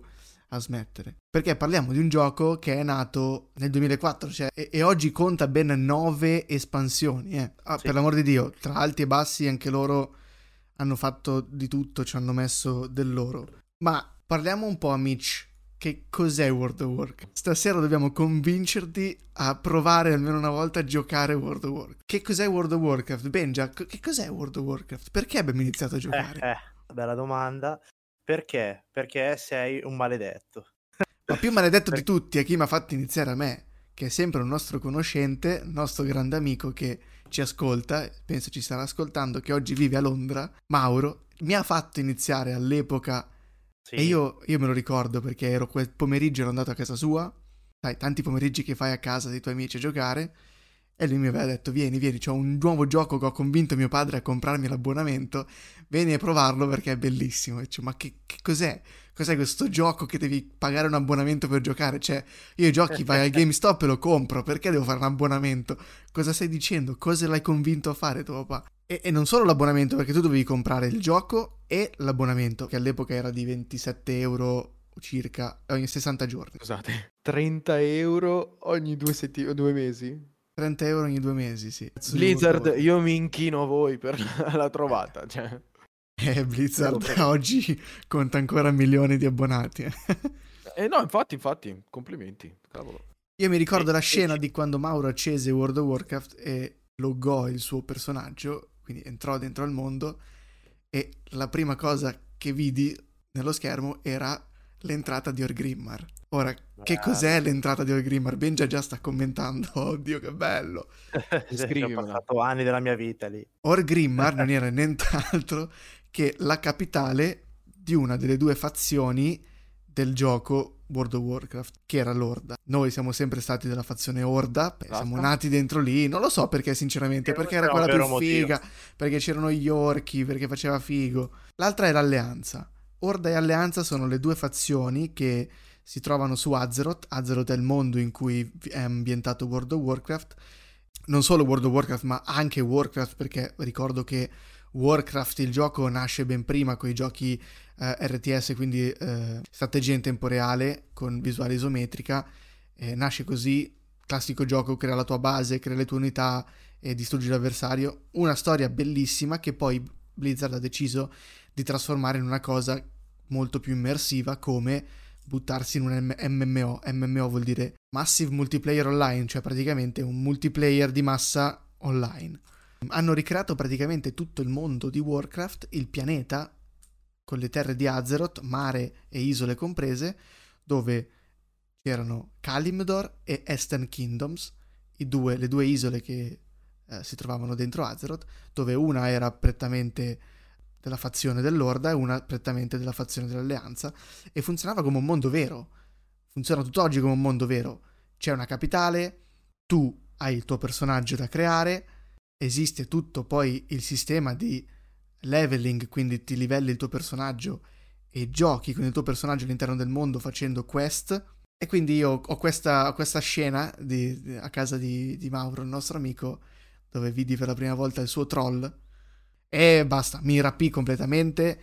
a smettere. Perché parliamo di un gioco che è nato nel 2004 cioè, e, e, oggi conta ben nove espansioni. Eh. Ah, sì. Per l'amor di Dio, tra alti e bassi anche loro hanno fatto di tutto, ci hanno messo del loro. Ma parliamo un po' a Mitch. Che cos'è World of Warcraft? Stasera dobbiamo convincerti a provare almeno una volta a giocare World of Warcraft. Che cos'è World of Warcraft? Benja, che cos'è World of Warcraft? Perché abbiamo iniziato a giocare? Eh, eh, bella domanda. Perché? Perché sei un maledetto. Ma più maledetto di tutti è chi mi ha fatto iniziare a me, che è sempre un nostro conoscente, nostro grande amico che ci ascolta, penso ci starà ascoltando, che oggi vive a Londra, Mauro, mi ha fatto iniziare all'epoca sì. e io, io, me lo ricordo perché ero quel pomeriggio, ero andato a casa sua, sai, tanti pomeriggi che fai a casa dei tuoi amici a giocare, e lui mi aveva detto, vieni, vieni, c'ho un nuovo gioco che ho convinto mio padre a comprarmi l'abbonamento, vieni a provarlo perché è bellissimo. E dicevo, ma che, che cos'è? Cos'è questo gioco che devi pagare un abbonamento per giocare? Cioè, io i giochi vai al GameStop e lo compro, perché devo fare un abbonamento? Cosa stai dicendo? Cosa l'hai convinto a fare tuo papà? E, e, non solo l'abbonamento, perché tu dovevi comprare il gioco e l'abbonamento, che all'epoca era di 27 euro circa ogni 60 giorni. Scusate, 30 euro ogni due, setti- due mesi? 30 euro ogni due mesi, sì. Blizzard, io mi inchino a voi per la trovata. Cioè. Eh, Blizzard oggi conta ancora milioni di abbonati. eh no, infatti, infatti, complimenti. Cavolo. Io mi ricordo e, la scena e... di quando Mauro accese World of Warcraft e loggò il suo personaggio, quindi entrò dentro al mondo e la prima cosa che vidi nello schermo era l'entrata di Orgrimmar. Ora, che cos'è l'entrata di Orgrimmar? Benja già sta commentando, oddio che bello. Scrivi, ho passato anni della mia vita lì. Orgrimmar non era nient'altro che la capitale di una delle due fazioni del gioco World of Warcraft, che era l'Orda. Noi siamo sempre stati della fazione Orda, esatto. siamo nati dentro lì, non lo so perché sinceramente, perché era quella più figa, perché c'erano gli orchi, perché faceva figo. L'altra era Alleanza. Orda e Alleanza sono le due fazioni che si trovano su Azeroth. Azeroth è il mondo in cui è ambientato World of Warcraft. Non solo World of Warcraft, ma anche Warcraft, perché ricordo che Warcraft, il gioco, nasce ben prima con i giochi eh, RTS, quindi eh, strategia in tempo reale con visuale isometrica. Eh, nasce così, classico gioco, crea la tua base, crea le tue unità e distruggi l'avversario. Una storia bellissima che poi Blizzard ha deciso di trasformare in una cosa molto più immersiva come buttarsi in un MMO. MMO vuol dire Massive Multiplayer Online, cioè praticamente un multiplayer di massa online. Hanno ricreato praticamente tutto il mondo di Warcraft, il pianeta, con le terre di Azeroth, mare e isole comprese, dove c'erano Kalimdor e Eastern Kingdoms, due, le due isole che eh, si trovavano dentro Azeroth, dove una era prettamente della fazione dell'Orda e una prettamente della fazione dell'Alleanza e funzionava come un mondo vero. Funziona tutt'oggi come un mondo vero. C'è una capitale, tu hai il tuo personaggio da creare, esiste tutto poi il sistema di leveling, quindi ti livelli il tuo personaggio e giochi con il tuo personaggio all'interno del mondo facendo quest. E quindi io ho questa, questa scena di, a casa di, di Mauro, il nostro amico, dove vidi per la prima volta il suo troll e basta, mi rapì completamente.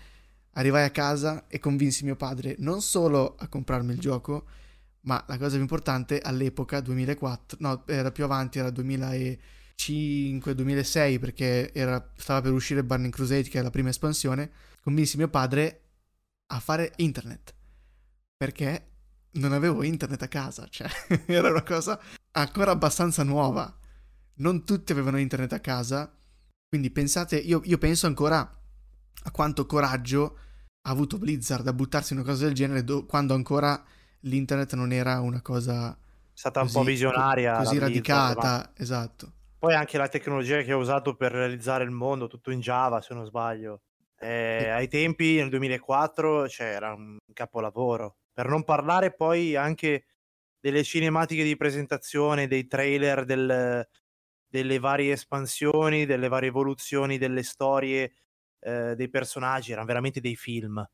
Arrivai a casa e convinsi mio padre non solo a comprarmi il gioco, ma la cosa più importante all'epoca, 2004, no, era più avanti, era 2005-2006 perché era, stava per uscire Burning Crusade che è la prima espansione, convinsi mio padre a fare internet perché non avevo internet a casa, cioè era una cosa ancora abbastanza nuova. Non tutti avevano internet a casa, quindi pensate, io, io penso ancora a quanto coraggio ha avuto Blizzard a buttarsi in una cosa del genere do- quando ancora l'internet non era una cosa... È stata così, un po' visionaria. Così radicata, ma... esatto. Poi anche la tecnologia che ha usato per realizzare il mondo, tutto in Java se non sbaglio. Eh, ai tempi, nel 2004, cioè, era un capolavoro. Per non parlare poi anche delle cinematiche di presentazione, dei trailer, del, delle varie espansioni, delle varie evoluzioni delle storie eh, dei personaggi, erano veramente dei film.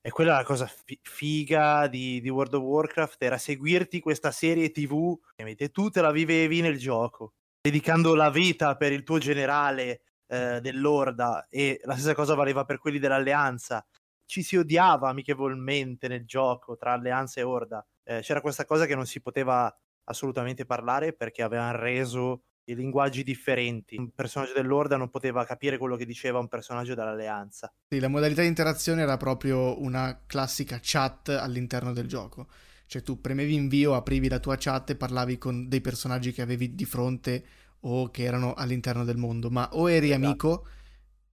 E quella è la cosa fi- figa di, di, World of Warcraft, era seguirti questa serie TV e tu te la vivevi nel gioco, dedicando la vita per il tuo generale eh, dell'Orda e la stessa cosa valeva per quelli dell'Alleanza. Ci si odiava amichevolmente nel gioco tra Alleanza e Orda. Eh, c'era questa cosa che non si poteva assolutamente parlare perché avevano reso i linguaggi differenti. Un personaggio dell'Orda non poteva capire quello che diceva un personaggio dell'Alleanza. Sì, la modalità di interazione era proprio una classica chat all'interno del gioco. Cioè tu premevi invio, aprivi la tua chat e parlavi con dei personaggi che avevi di fronte o che erano all'interno del mondo, ma o eri esatto. amico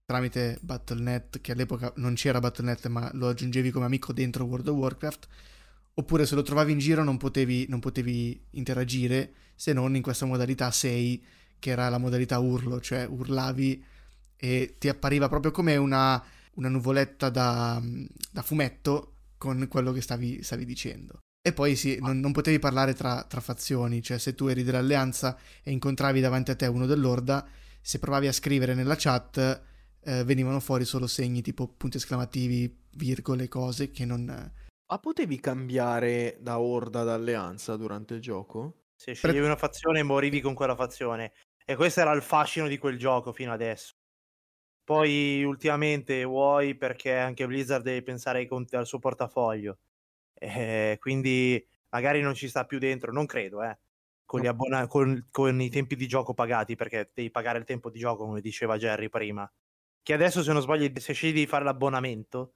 tramite Battle.net, che all'epoca non c'era Battle.net, ma lo aggiungevi come amico dentro World of Warcraft, oppure se lo trovavi in giro non potevi, non potevi interagire se non in questa modalità 6, che era la modalità urlo, cioè urlavi e ti appariva proprio come una, una nuvoletta da, da, fumetto con quello che stavi, stavi dicendo. E poi sì, non, non potevi parlare tra, tra, fazioni, cioè se tu eri dell'alleanza e incontravi davanti a te uno dell'orda, se provavi a scrivere nella chat eh, venivano fuori solo segni tipo punti esclamativi, virgole, cose che non... Ma potevi cambiare da orda ad alleanza durante il gioco? Se sceglievi Pre- una fazione morivi con quella fazione. E questo era il fascino di quel gioco fino adesso. Poi ultimamente vuoi perché anche Blizzard deve pensare ai conti, al suo portafoglio eh, quindi magari non ci sta più dentro, non credo, eh, con, gli abbona- con, con i tempi di gioco pagati, perché devi pagare il tempo di gioco, come diceva Jerry prima. Che adesso, se non sbaglio, se scegli di fare l'abbonamento,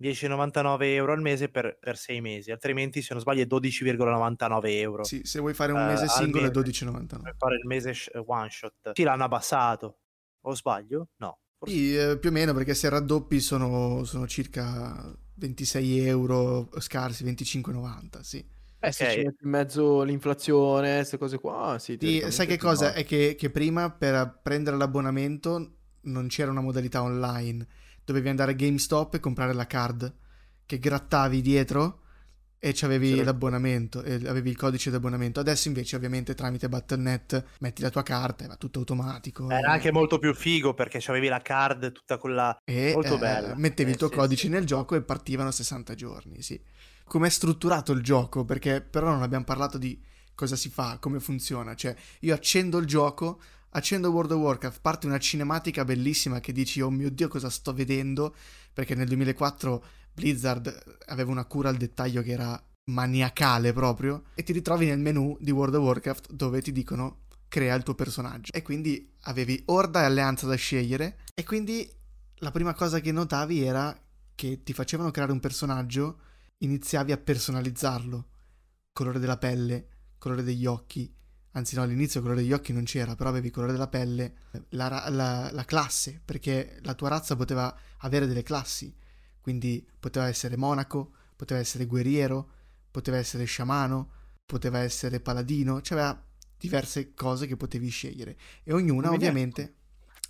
10,99 euro al mese per, per 6 mesi, altrimenti se non sbaglio è 12,99 euro. Sì, se vuoi fare un mese uh, singolo è 12,99. Per fare il mese sh- one shot. Sì, l'hanno abbassato. O sbaglio? No. Sì, eh, più o meno perché se raddoppi sono, sono circa 26 euro scarsi, 25,90, sì. Eh, se ci metti in mezzo l'inflazione, queste cose qua, sì. sì sai che cosa? È che, che, prima per prendere l'abbonamento non c'era una modalità online. Dovevi andare a GameStop e comprare la card che grattavi dietro e avevi sì. l'abbonamento, e avevi il codice di abbonamento. Adesso invece ovviamente tramite Battle.net metti la tua carta e va tutto automatico. Era anche molto più figo perché avevi la card tutta quella e, molto eh, bella. Mettevi eh, il tuo sì, codice sì. nel gioco e partivano 60 giorni, sì. Com'è strutturato il gioco? Perché però non abbiamo parlato di cosa si fa, come funziona. Cioè, io accendo il gioco, accendo World of Warcraft, parte una cinematica bellissima che dici, oh mio Dio, cosa sto vedendo? Perché nel 2004 Blizzard aveva una cura al dettaglio che era maniacale proprio e ti ritrovi nel menu di World of Warcraft dove ti dicono crea il tuo personaggio. E quindi avevi Orda e Alleanza da scegliere e quindi la prima cosa che notavi era che ti facevano creare un personaggio iniziavi a personalizzarlo. Colore della pelle colore degli occhi. Anzi no all'inizio il colore degli occhi non c'era però avevi il colore della pelle la, la, la classe perché la tua razza poteva avere delle classi quindi poteva essere monaco, poteva essere guerriero, poteva essere sciamano, poteva essere paladino, c'era diverse cose che potevi scegliere. E ognuna ovviamente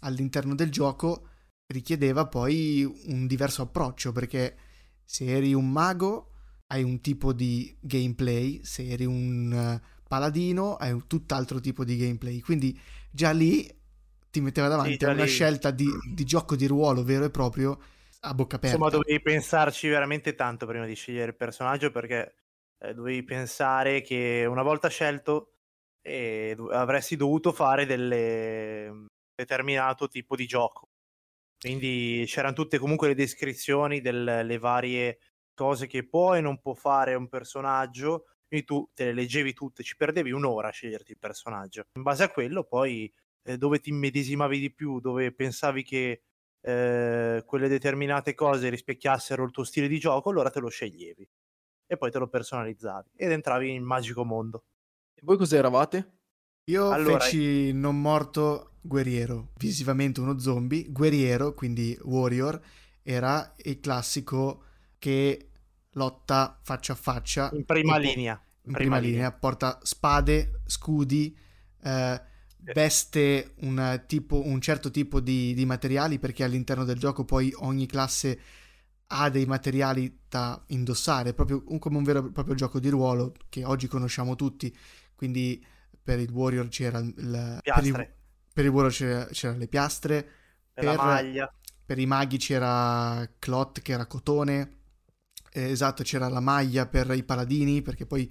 all'interno del gioco richiedeva poi un diverso approccio perché se eri un mago hai un tipo di gameplay, se eri un eh, paladino hai un tutt'altro tipo di gameplay. Quindi già lì ti metteva davanti sì, a una lì... scelta di, di, gioco di ruolo vero e proprio a bocca aperta. Insomma, dovevi pensarci veramente tanto prima di scegliere il personaggio perché eh, dovevi pensare che una volta scelto eh, avresti dovuto fare delle determinato tipo di gioco. Quindi c'erano tutte comunque le descrizioni delle varie cose che può e non può fare un personaggio. Quindi tu te le leggevi tutte, ci perdevi un'ora a sceglierti il personaggio. In base a quello, poi eh, dove ti immedesimavi di più, dove pensavi che eh, quelle determinate cose rispecchiassero il tuo stile di gioco, allora te lo sceglievi e poi te lo personalizzavi ed entravi in magico mondo. E voi cosa eravate? Io allora... feci non morto guerriero, visivamente uno zombie, guerriero, quindi warrior, era il classico che lotta faccia a faccia. In prima linea. In prima, prima linea. linea. porta spade, scudi, eh, veste un, tipo, un certo tipo di, di, materiali perché all'interno del gioco poi ogni classe ha dei materiali da indossare, proprio come un vero e proprio gioco di ruolo che oggi conosciamo tutti. Quindi per il Warrior c'era il, per il, per il Warrior c'era, c'era, le piastre, per, per, i maghi c'era clot che era cotone, eh, esatto c'era la maglia per i paladini perché poi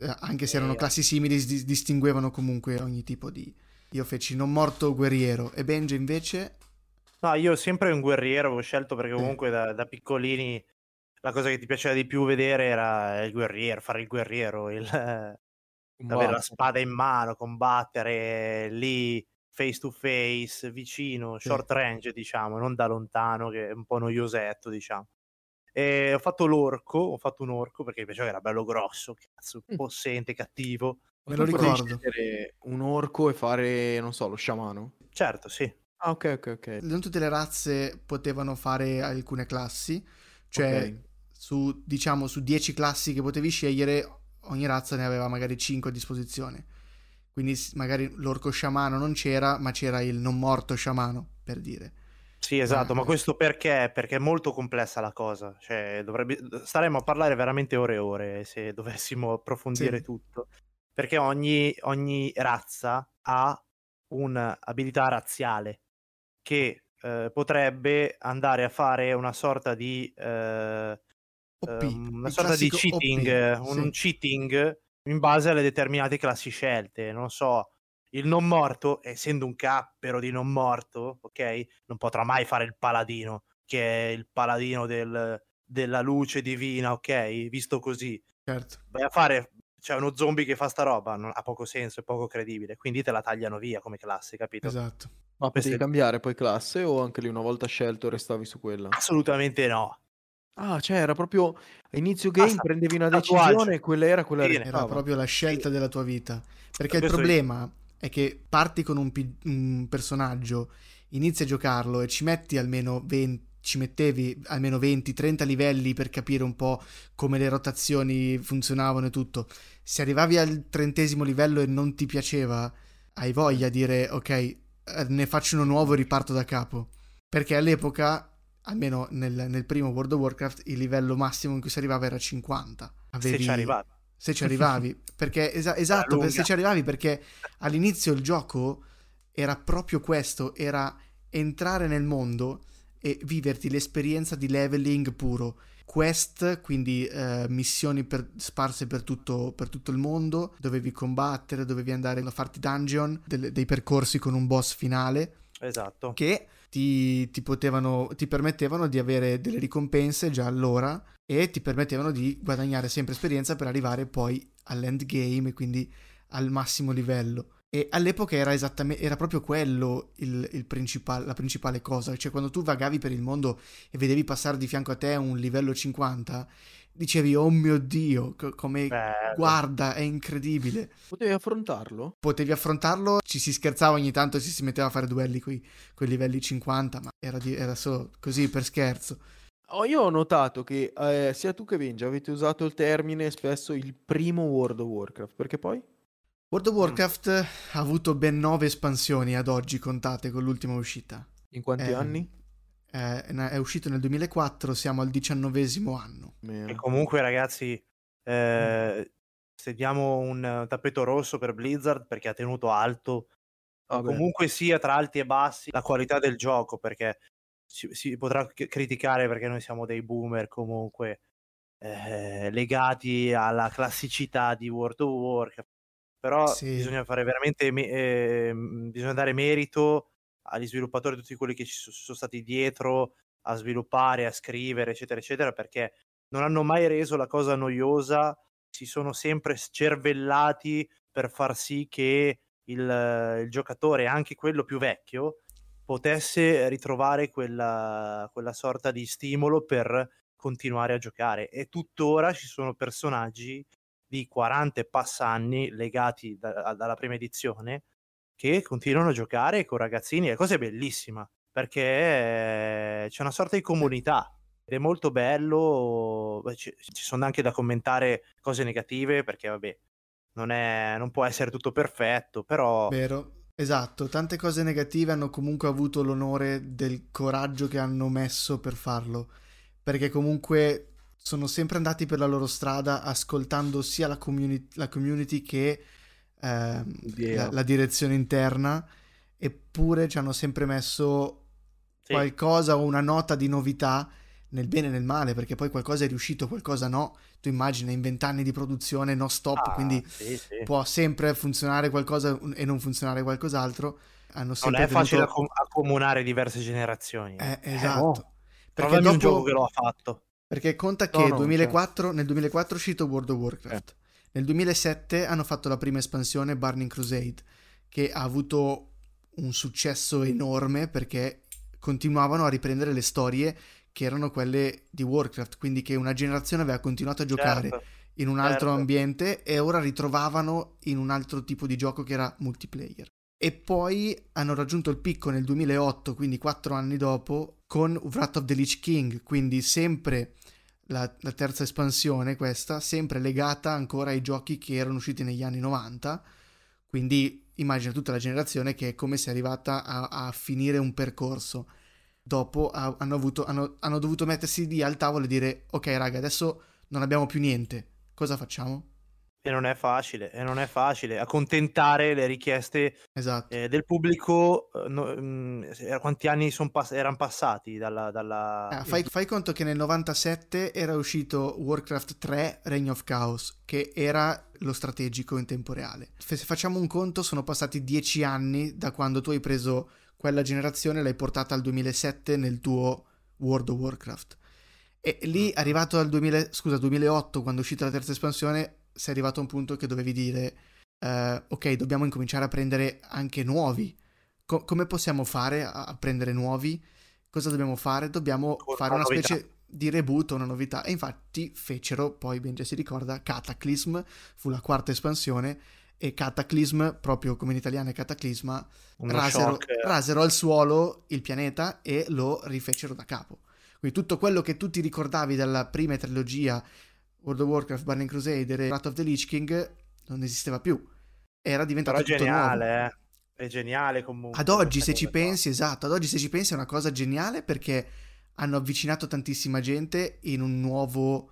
eh, anche se erano classi simili, si distinguevano comunque ogni tipo di... Io feci non morto guerriero e Benji invece... No, io sempre un guerriero avevo scelto perché comunque eh. da, da, piccolini la cosa che ti piaceva di più vedere era il guerriero, fare il guerriero, il, avere la spada in mano, combattere lì face to face, vicino, short range, diciamo, non da lontano, che è un po' noiosetto, diciamo. E ho fatto l'orco, ho fatto un orco perché mi piaceva che era bello grosso, cazzo, mm. possente, cattivo. Me lo ricordo. Un orco e fare, non so, lo sciamano? Certo, sì. Ah, ok, ok, ok. Non tutte le razze potevano fare alcune classi, cioè okay. su, diciamo, su 10 classi che potevi scegliere, ogni razza ne aveva magari 5 a disposizione. Quindi magari l'orco sciamano non c'era, ma c'era il non morto sciamano, per dire. Sì, esatto, ah, ma questo perché? Perché è molto complessa la cosa, cioè dovrebbe... staremmo a parlare veramente ore e ore se dovessimo approfondire sì. tutto, perché ogni, ogni razza ha un'abilità razziale che eh, potrebbe andare a fare una sorta di... Eh, OP, ehm, una sorta di cheating, OP, un, sì. cheating in base alle determinate classi scelte, non so, il non morto, essendo un cappero di non morto, ok, non potrà mai fare il paladino, che è il paladino del, della luce divina, ok, visto così. Certo. Vai a fare, c'è cioè, uno zombie che fa sta roba, non, ha poco senso, è poco credibile, quindi te la tagliano via come classe, capito? Esatto. Ma potevi cambiare poi classe o anche lì una volta scelto restavi su quella? Assolutamente no. Ah, cioè era proprio a inizio game Basta, prendevi una decisione e quella era quella che Era proprio la scelta sì. della tua vita. Perché il problema è che parti con un, pi- un, personaggio, inizi a giocarlo e ci metti almeno 20, ci mettevi almeno 20-30 livelli per capire un po' come le rotazioni funzionavano e tutto. Se arrivavi al trentesimo livello e non ti piaceva, hai voglia di dire ok, eh, ne faccio uno nuovo e riparto da capo. Perché all'epoca, almeno nel, nel primo World of Warcraft, il livello massimo in cui si arrivava era 50. Avevi... Se ci arrivavi se ci arrivavi. perché, es- esatto, se ci arrivavi perché all'inizio il gioco era proprio questo, era entrare nel mondo e viverti l'esperienza di leveling puro. Quest, quindi eh, missioni per, sparse per tutto, per tutto, il mondo, dovevi combattere, dovevi andare a farti dungeon, del, dei percorsi con un boss finale. Esatto. Che ti, ti, potevano, ti permettevano di avere delle ricompense già allora e ti permettevano di guadagnare sempre esperienza per arrivare poi all'endgame e quindi al massimo livello. E all'epoca era, esattamente, era proprio quello il, il principal, la principale cosa, cioè quando tu vagavi per il mondo e vedevi passare di fianco a te un livello 50, dicevi oh mio dio come Bello. guarda è incredibile potevi affrontarlo? potevi affrontarlo ci si scherzava ogni tanto e ci si metteva a fare duelli con i livelli 50 ma era, di, era, solo così per scherzo oh, io ho notato che eh, sia tu che Benji avete usato il termine spesso il primo World of Warcraft perché poi? World of Warcraft mm. ha avuto ben nove espansioni ad oggi contate con l'ultima uscita in quanti eh, anni? eh, è uscito nel 2004, siamo al diciannovesimo anno. E comunque ragazzi, eh, mm. se diamo un tappeto rosso per Blizzard perché ha tenuto alto, Vabbè. comunque sia tra alti e bassi, la qualità del gioco, perché si, si potrà criticare perché noi siamo dei boomer comunque eh, legati alla classicità di World of Warcraft, però sì. bisogna fare veramente, eh, bisogna dare merito agli sviluppatori, tutti quelli che ci sono stati dietro a sviluppare, a scrivere, eccetera, eccetera, perché non hanno mai reso la cosa noiosa, si sono sempre cervellati per far sì che il, il giocatore, anche quello più vecchio, potesse ritrovare quella, quella sorta di stimolo per continuare a giocare. E tuttora ci sono personaggi di 40 e passa anni legati da, dalla prima edizione che continuano a giocare con ragazzini. La cosa è bellissima perché c'è una sorta di comunità ed è molto bello. Ci, ci sono anche da commentare cose negative perché, vabbè, non, è, non può essere tutto perfetto, però. Vero. Esatto, tante cose negative hanno comunque avuto l'onore del coraggio che hanno messo per farlo, perché comunque sono sempre andati per la loro strada ascoltando sia la, comuni- la community che eh, la, la, direzione interna, eppure ci hanno sempre messo sì. qualcosa o una nota di novità nel bene e nel male, perché poi qualcosa è riuscito, qualcosa no. Tu immagini in vent'anni di produzione no stop, ah, quindi sì, sì. può sempre funzionare qualcosa e non funzionare qualcos'altro. Hanno non è facile tenuto... accomunare diverse generazioni. Eh, esatto. Eh, oh. Perché dopo... un gioco che lo ha fatto. Perché conta che no, 2004, cioè... nel 2004 è uscito World of Warcraft. Eh. Nel 2007 hanno fatto la prima espansione Burning Crusade, che ha avuto un successo enorme perché continuavano a riprendere le storie che erano quelle di Warcraft, quindi che una generazione aveva continuato a giocare certo, in un altro certo. ambiente e ora ritrovavano in un altro tipo di gioco che era multiplayer. E poi hanno raggiunto il picco nel 2008, quindi quattro anni dopo, con Wrath of the Lich King, quindi sempre la, la terza espansione, questa, sempre legata ancora ai giochi che erano usciti negli anni 90, quindi immagina tutta la generazione che è come se è arrivata a, a finire un percorso. Dopo ha, hanno, avuto, hanno, hanno dovuto mettersi lì al tavolo e dire ok raga adesso non abbiamo più niente, cosa facciamo? E non è facile, e non è facile accontentare le richieste esatto. eh, del pubblico. Eh, no, mh, mm, quanti anni pass- erano passati dalla. dalla... Ah, fai, fai, conto che nel 97 era uscito Warcraft 3 Reign of Chaos, che era lo strategico in tempo reale. Se facciamo un conto, sono passati dieci anni da quando tu hai preso quella generazione l'hai portata al 2007 nel tuo World of Warcraft. E lì, mm. arrivato al 2000, scusa, 2008, quando è uscita la terza espansione, sei arrivato a un punto che dovevi dire, uh, ok, dobbiamo incominciare a prendere anche nuovi. Co- come possiamo fare a-, a, prendere nuovi? Cosa dobbiamo fare? Dobbiamo Con fare una, una specie di reboot, una novità. E infatti fecero, poi ben già si ricorda, Cataclysm, fu la quarta espansione, e Cataclysm, proprio come in italiano è Cataclisma, rasero, rasero, al suolo il pianeta e lo rifecero da capo. Quindi tutto quello che tu ti ricordavi dalla prima trilogia World of Warcraft, Burning Crusade e Wrath of the Lich King non esisteva più. Era diventato Però è geniale, eh. È geniale comunque. Ad oggi se ci pensi, esatto, ad oggi se ci pensi è una cosa geniale perché hanno avvicinato tantissima gente in un nuovo,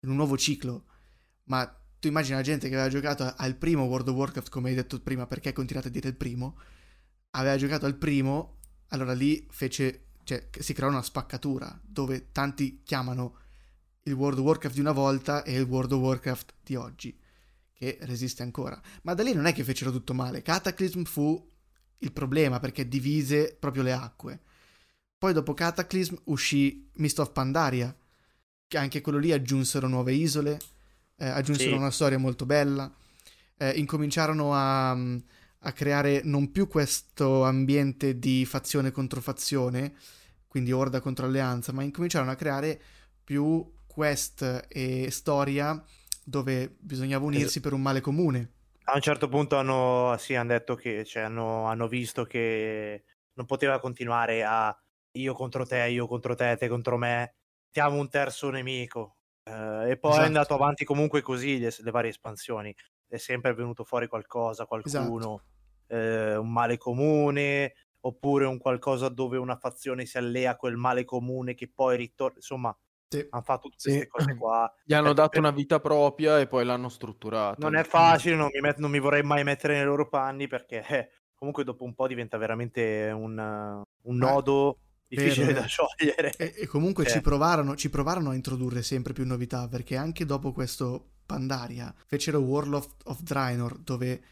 in un nuovo ciclo. Ma tu immagini la gente che aveva giocato al primo World of Warcraft, come hai detto prima, perché hai continuato a dire il primo, aveva giocato al primo, allora lì fece, cioè, si creò una spaccatura, dove tanti chiamano il World of Warcraft di una volta e il World of Warcraft di oggi, che resiste ancora. Ma da lì non è che fecero tutto male, Cataclysm fu il problema, perché divise proprio le acque. Poi dopo Cataclysm uscì Mist of Pandaria, che anche quello lì aggiunsero nuove isole, eh, aggiunsero sì. una storia molto bella, eh, incominciarono a, a, creare non più questo ambiente di fazione contro fazione, quindi orda contro alleanza, ma incominciarono a creare più quest e storia dove bisognava unirsi per un male comune. A un certo punto hanno, sì, hanno detto che cioè, hanno, hanno visto che non poteva continuare a io contro te, io contro te, te contro me, siamo un terzo nemico. Uh, e poi esatto. è andato avanti comunque così le, le, varie espansioni. È sempre venuto fuori qualcosa, qualcuno, esatto. eh, un male comune, oppure un qualcosa dove una fazione si allea col male comune che poi ritorna, insomma, sì. hanno fatto tutte queste sì. cose qua. Gli hanno dato per... una vita propria e poi l'hanno strutturata. Non è facile, non mi, met- non mi, vorrei mai mettere nei loro panni perché eh, comunque dopo un po' diventa veramente un, un nodo difficile vero, da sciogliere. E, e comunque eh. ci, provarono, ci provarono a introdurre sempre più novità perché anche dopo questo Pandaria fecero World of, of Draenor dove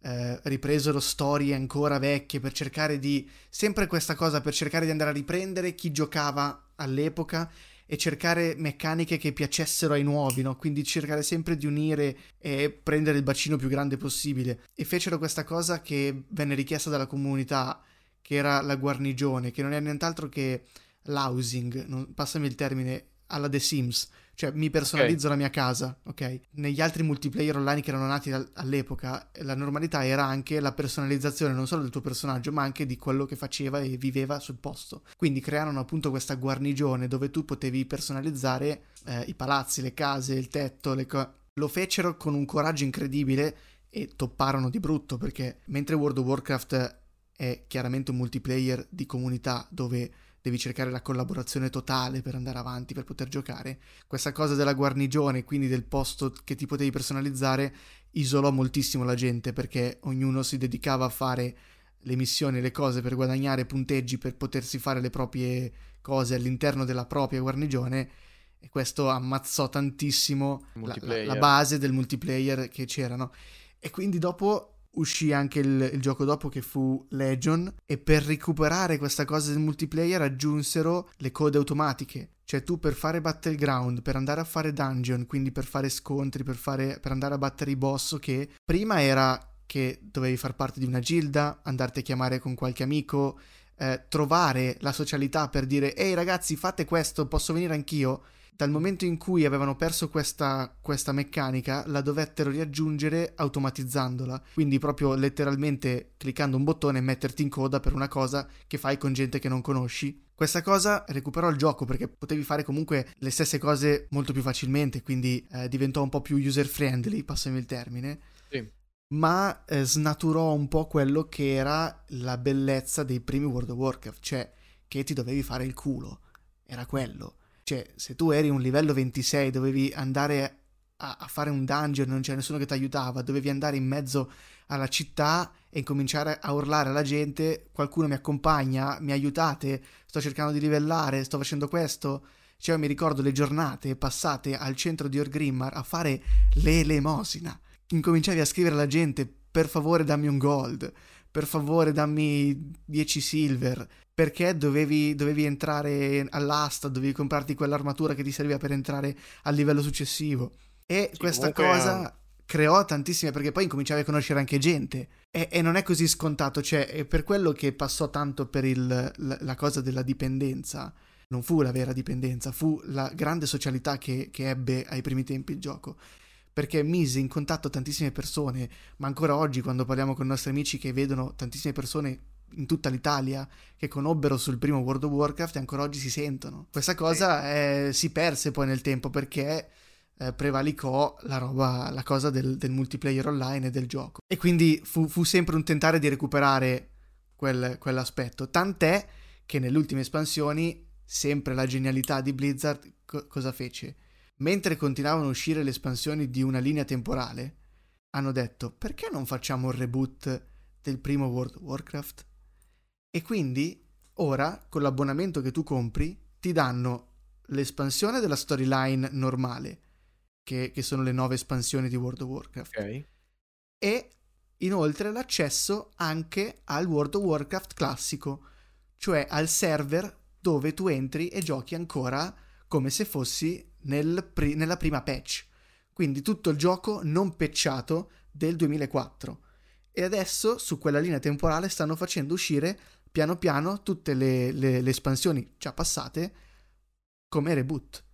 eh, ripresero storie ancora vecchie per cercare di sempre questa cosa per cercare di andare a riprendere chi giocava all'epoca e cercare meccaniche che piacessero ai nuovi, no? quindi cercare sempre di unire e prendere il bacino più grande possibile. E fecero questa cosa che venne richiesta dalla comunità, che era la guarnigione, che non è nient'altro che l'housing, non, passami il termine, alla The Sims cioè mi personalizzo okay. la mia casa, ok? Negli altri multiplayer online che erano nati all'epoca, la normalità era anche la personalizzazione non solo del tuo personaggio, ma anche di quello che faceva e viveva sul posto. Quindi crearono appunto questa guarnigione dove tu potevi personalizzare eh, i palazzi, le case, il tetto, le co- lo fecero con un coraggio incredibile e topparono di brutto perché mentre World of Warcraft è chiaramente un multiplayer di comunità dove devi cercare la collaborazione totale per andare avanti, per poter giocare. Questa cosa della guarnigione, quindi del posto che ti potevi personalizzare, isolò moltissimo la gente perché ognuno si dedicava a fare le missioni, le cose per guadagnare punteggi per potersi fare le proprie cose all'interno della propria guarnigione e questo ammazzò tantissimo la, la, la, base del multiplayer che c'erano. E quindi dopo uscì anche il, il, gioco dopo che fu Legion e per recuperare questa cosa del multiplayer aggiunsero le code automatiche. Cioè tu per fare battleground, per andare a fare dungeon, quindi per fare scontri, per, fare, per andare a battere i boss che prima era che dovevi far parte di una gilda, andarti a chiamare con qualche amico, eh, trovare la socialità per dire ehi ragazzi fate questo, posso venire anch'io dal momento in cui avevano perso questa, questa, meccanica, la dovettero riaggiungere automatizzandola. Quindi proprio letteralmente cliccando un bottone e metterti in coda per una cosa che fai con gente che non conosci. Questa cosa recuperò il gioco perché potevi fare comunque le stesse cose molto più facilmente, quindi eh, diventò un po' più user friendly, passami il termine. Sì. Ma eh, snaturò un po' quello che era la bellezza dei primi World of Warcraft, cioè che ti dovevi fare il culo. Era quello cioè, se tu eri un livello 26, dovevi andare a, a fare un dungeon, non c'era nessuno che ti aiutava, dovevi andare in mezzo alla città e cominciare a urlare alla gente, qualcuno mi accompagna, mi aiutate, sto cercando di livellare, sto facendo questo. Cioè, mi ricordo le giornate passate al centro di Orgrimmar a fare l'elemosina. Incominciavi a scrivere alla gente, per favore dammi un gold, per favore dammi 10 silver, perché dovevi, dovevi, entrare all'asta, dovevi comprarti quell'armatura che ti serviva per entrare al livello successivo. E sì, questa cosa è... creò tantissime, perché poi incominciavi a conoscere anche gente. E, e, non è così scontato, cioè è per quello che passò tanto per il, la, la, cosa della dipendenza. Non fu la vera dipendenza, fu la grande socialità che, che ebbe ai primi tempi il gioco perché mise in contatto tantissime persone, ma ancora oggi quando parliamo con i nostri amici che vedono tantissime persone in tutta l'Italia che conobbero sul primo World of Warcraft e ancora oggi si sentono. Questa cosa eh, si perse poi nel tempo perché eh, prevalicò la roba, la cosa del, del, multiplayer online e del gioco. E quindi fu, fu sempre un tentare di recuperare quel, quell'aspetto. Tant'è che nelle ultime espansioni, sempre la genialità di Blizzard, co- cosa fece? Mentre continuavano a uscire le espansioni di una linea temporale, hanno detto perché non facciamo un reboot del primo World of Warcraft? E quindi ora con l'abbonamento che tu compri ti danno l'espansione della storyline normale, che, che sono le nove espansioni di World of Warcraft. Ok. E inoltre l'accesso anche al World of Warcraft classico, cioè al server dove tu entri e giochi ancora come se fossi nel pri- nella prima patch. Quindi tutto il gioco non patchato del 2004. E adesso su quella linea temporale stanno facendo uscire piano piano tutte le, le, le espansioni già passate come reboot.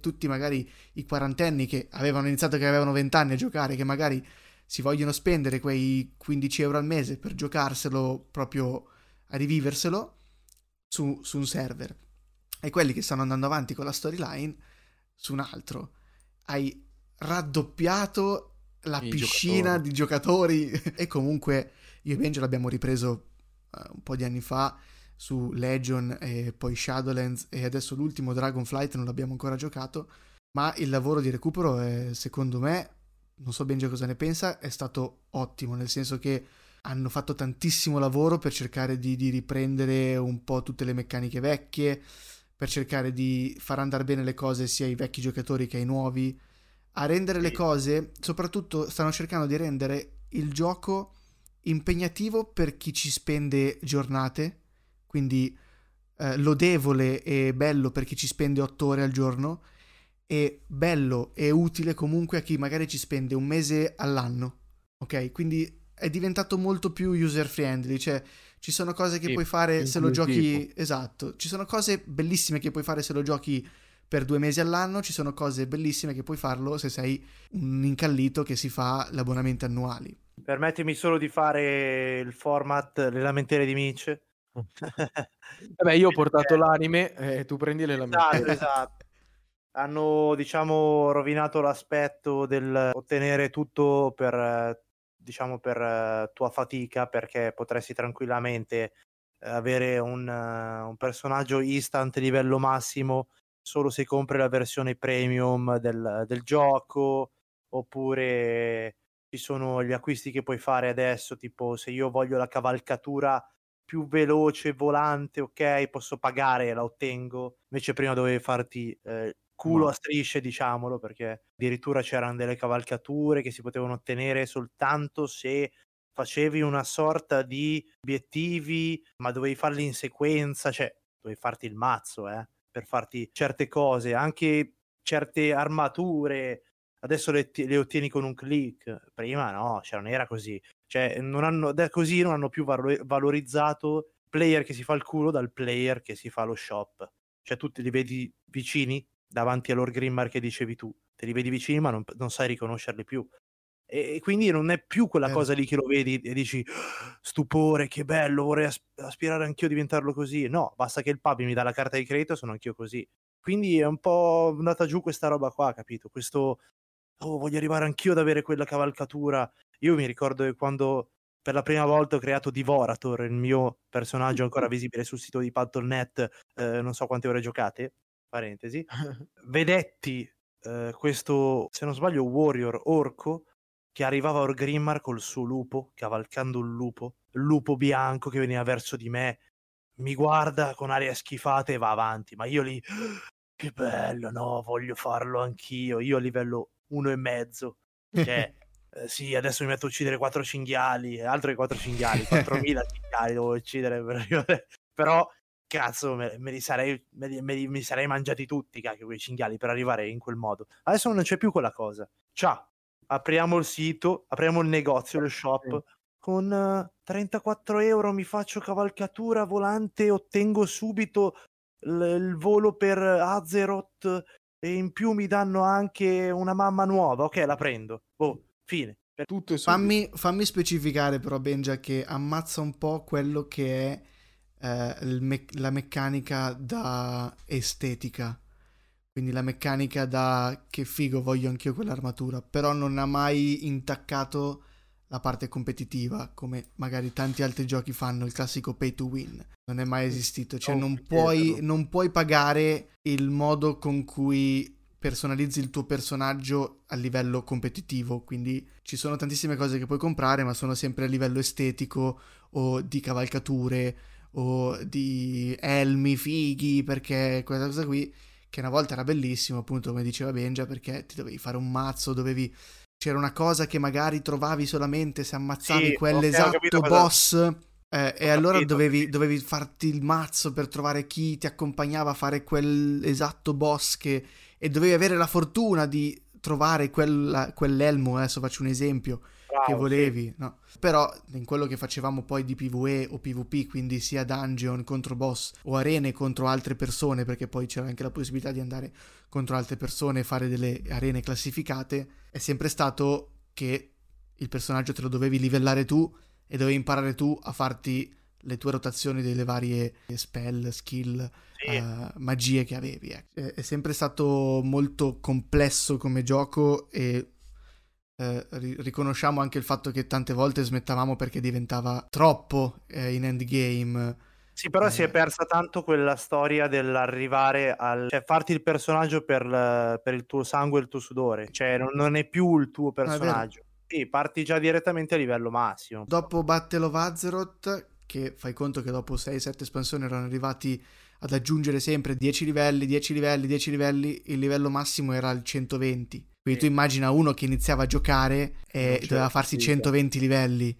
Tutti magari i quarantenni che avevano iniziato che avevano 20 anni a giocare, che magari si vogliono spendere quei 15 euro al mese per giocarselo proprio a riviverselo su, su un server. E quelli che stanno andando avanti con la storyline su un altro. Hai raddoppiato la I piscina giocatori. di giocatori e comunque io e Benjo l'abbiamo ripreso uh, un po' di anni fa su Legion e poi Shadowlands e adesso l'ultimo Dragonflight non l'abbiamo ancora giocato, ma il lavoro di recupero è, secondo me, non so Benja cosa ne pensa, è stato ottimo, nel senso che hanno fatto tantissimo lavoro per cercare di, di riprendere un po' tutte le meccaniche vecchie, per cercare di far andare bene le cose sia ai vecchi giocatori che ai nuovi, a rendere le cose, soprattutto stanno cercando di rendere il gioco impegnativo per chi ci spende giornate, quindi eh, lodevole e bello per chi ci spende 8 ore al giorno e bello e utile comunque a chi magari ci spende un mese all'anno. Ok? Quindi è diventato molto più user friendly, cioè ci sono cose che sì, puoi fare se lo giochi esatto, ci sono cose bellissime che puoi fare se lo giochi per due mesi all'anno, ci sono cose bellissime che puoi farlo se sei un incallito che si fa l'abbonamento annuali. Permettimi solo di fare il format Le lamentele di Mitch. Vabbè, io ho portato l'anime e eh, tu prendi le lamentele. Esatto, esatto. Hanno, diciamo, rovinato l'aspetto del ottenere tutto per, diciamo, per tua fatica, perché potresti tranquillamente avere un, un personaggio instant livello massimo solo se compri la versione premium del, del gioco, oppure ci sono gli acquisti che puoi fare adesso, tipo se io voglio la cavalcatura più veloce, volante, ok, posso pagare, la ottengo. Invece prima dovevi farti eh, culo a strisce, diciamolo, perché addirittura c'erano delle cavalcature che si potevano ottenere soltanto se facevi una sorta di obiettivi, ma dovevi farli in sequenza, cioè dovevi farti il mazzo, eh per farti certe cose, anche certe armature. Adesso le, le ottieni con un click, prima no, cioè non era così. Cioè, non hanno, da così non hanno più valorizzato il player che si fa il culo dal player che si fa lo shop. Cioè, tu te li vedi vicini davanti all'Or Grimmar che dicevi tu, te li vedi vicini, ma non, non sai riconoscerli più. E, quindi non è più quella eh. cosa lì che lo vedi e dici stupore, che bello, vorrei aspirare anch'io a diventarlo così. No, basta che il pub mi dà la carta di credito, sono anch'io così. Quindi è un po' andata giù questa roba qua, capito? Questo oh, voglio arrivare anch'io ad avere quella cavalcatura. Io mi ricordo che quando per la prima volta ho creato Divorator, il mio personaggio ancora visibile sul sito di Paddle.net, eh, non so quante ore giocate, parentesi, vedetti eh, questo, se non sbaglio, warrior orco che arrivava Orgrimmar col suo lupo, cavalcando un lupo, lupo bianco che veniva verso di me, mi guarda con aria schifata e va avanti, ma io lì, che bello, no, voglio farlo anch'io, io a livello uno e mezzo, cioè, eh, sì, adesso mi metto a uccidere quattro cinghiali, altro che quattro cinghiali, 4.000 cinghiali devo uccidere per arrivare, però cazzo, me, me, li sarei, me, me, me li sarei mangiati tutti, cacchio, quei cinghiali per arrivare in quel modo. Adesso non c'è più quella cosa. Ciao, apriamo il sito, apriamo il negozio, lo shop. Con uh, 34 euro mi faccio cavalcatura volante, ottengo subito l- il volo per Azeroth e in più mi danno anche una mamma nuova. Ok, la prendo. Oh, fine. Per... Tutto fammi, fammi specificare però, Benja, che ammazza un po' quello che è eh, me- la meccanica da estetica. Quindi la meccanica da che figo voglio anch'io quell'armatura, però non ha mai intaccato la parte competitiva, come magari tanti altri giochi fanno, il classico pay to win. Non è mai esistito, cioè non puoi, non puoi pagare il modo con cui personalizzi il tuo personaggio a livello competitivo, quindi ci sono tantissime cose che puoi comprare, ma sono sempre a livello estetico o di cavalcature o di elmi fighi, perché quella cosa qui che una volta era bellissimo, appunto come diceva Benja, perché ti dovevi fare un mazzo, dovevi... C'era una cosa che magari trovavi solamente se ammazzavi sì, quell'esatto okay, boss... Eh, e allora dovevi, dovevi, farti il mazzo per trovare chi ti accompagnava a fare quell'esatto boss che, e dovevi avere la fortuna di trovare quella, quell'elmo, adesso faccio un esempio, Che volevi, sì. no? Però in quello che facevamo poi di PvE o PvP, quindi sia dungeon contro boss o arene contro altre persone, perché poi c'era anche la possibilità di andare contro altre persone e fare delle arene classificate, è sempre stato che il personaggio te lo dovevi livellare tu e dovevi imparare tu a farti le tue rotazioni delle varie spell, skill, sì. uh, magie che avevi. Eh. È sempre stato molto complesso come gioco e eh, riconosciamo anche il fatto che tante volte smettavamo perché diventava troppo eh, in endgame. Sì, però eh. si è persa tanto quella storia dell'arrivare al... cioè farti il personaggio per, per il tuo sangue e il tuo sudore, cioè non, non è più il tuo personaggio. Sì, parti già direttamente a livello massimo. Dopo Battle of Azeroth, che fai conto che dopo 6-7 espansioni erano arrivati ad aggiungere sempre 10 livelli, 10 livelli, 10 livelli, il livello massimo era il 120. Quindi sì. tu immagina uno che iniziava a giocare e doveva farsi 120 livelli.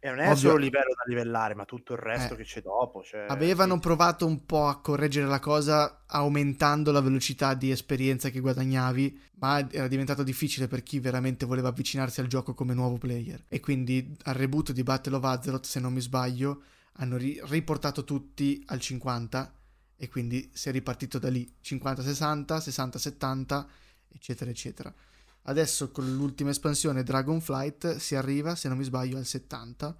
E non è Ovvio. solo il livello da livellare, ma tutto il resto eh. che c'è dopo. Cioè... Avevano provato un po' a correggere la cosa aumentando la velocità di esperienza che guadagnavi, ma era diventato difficile per chi veramente voleva avvicinarsi al gioco come nuovo player. E quindi al reboot di Battle of Azeroth, se non mi sbaglio, hanno ri- riportato tutti al 50 e quindi si è ripartito da lì 50-60, 60-70 eccetera eccetera. Adesso con l'ultima espansione Dragonflight si arriva, se non mi sbaglio, al 70.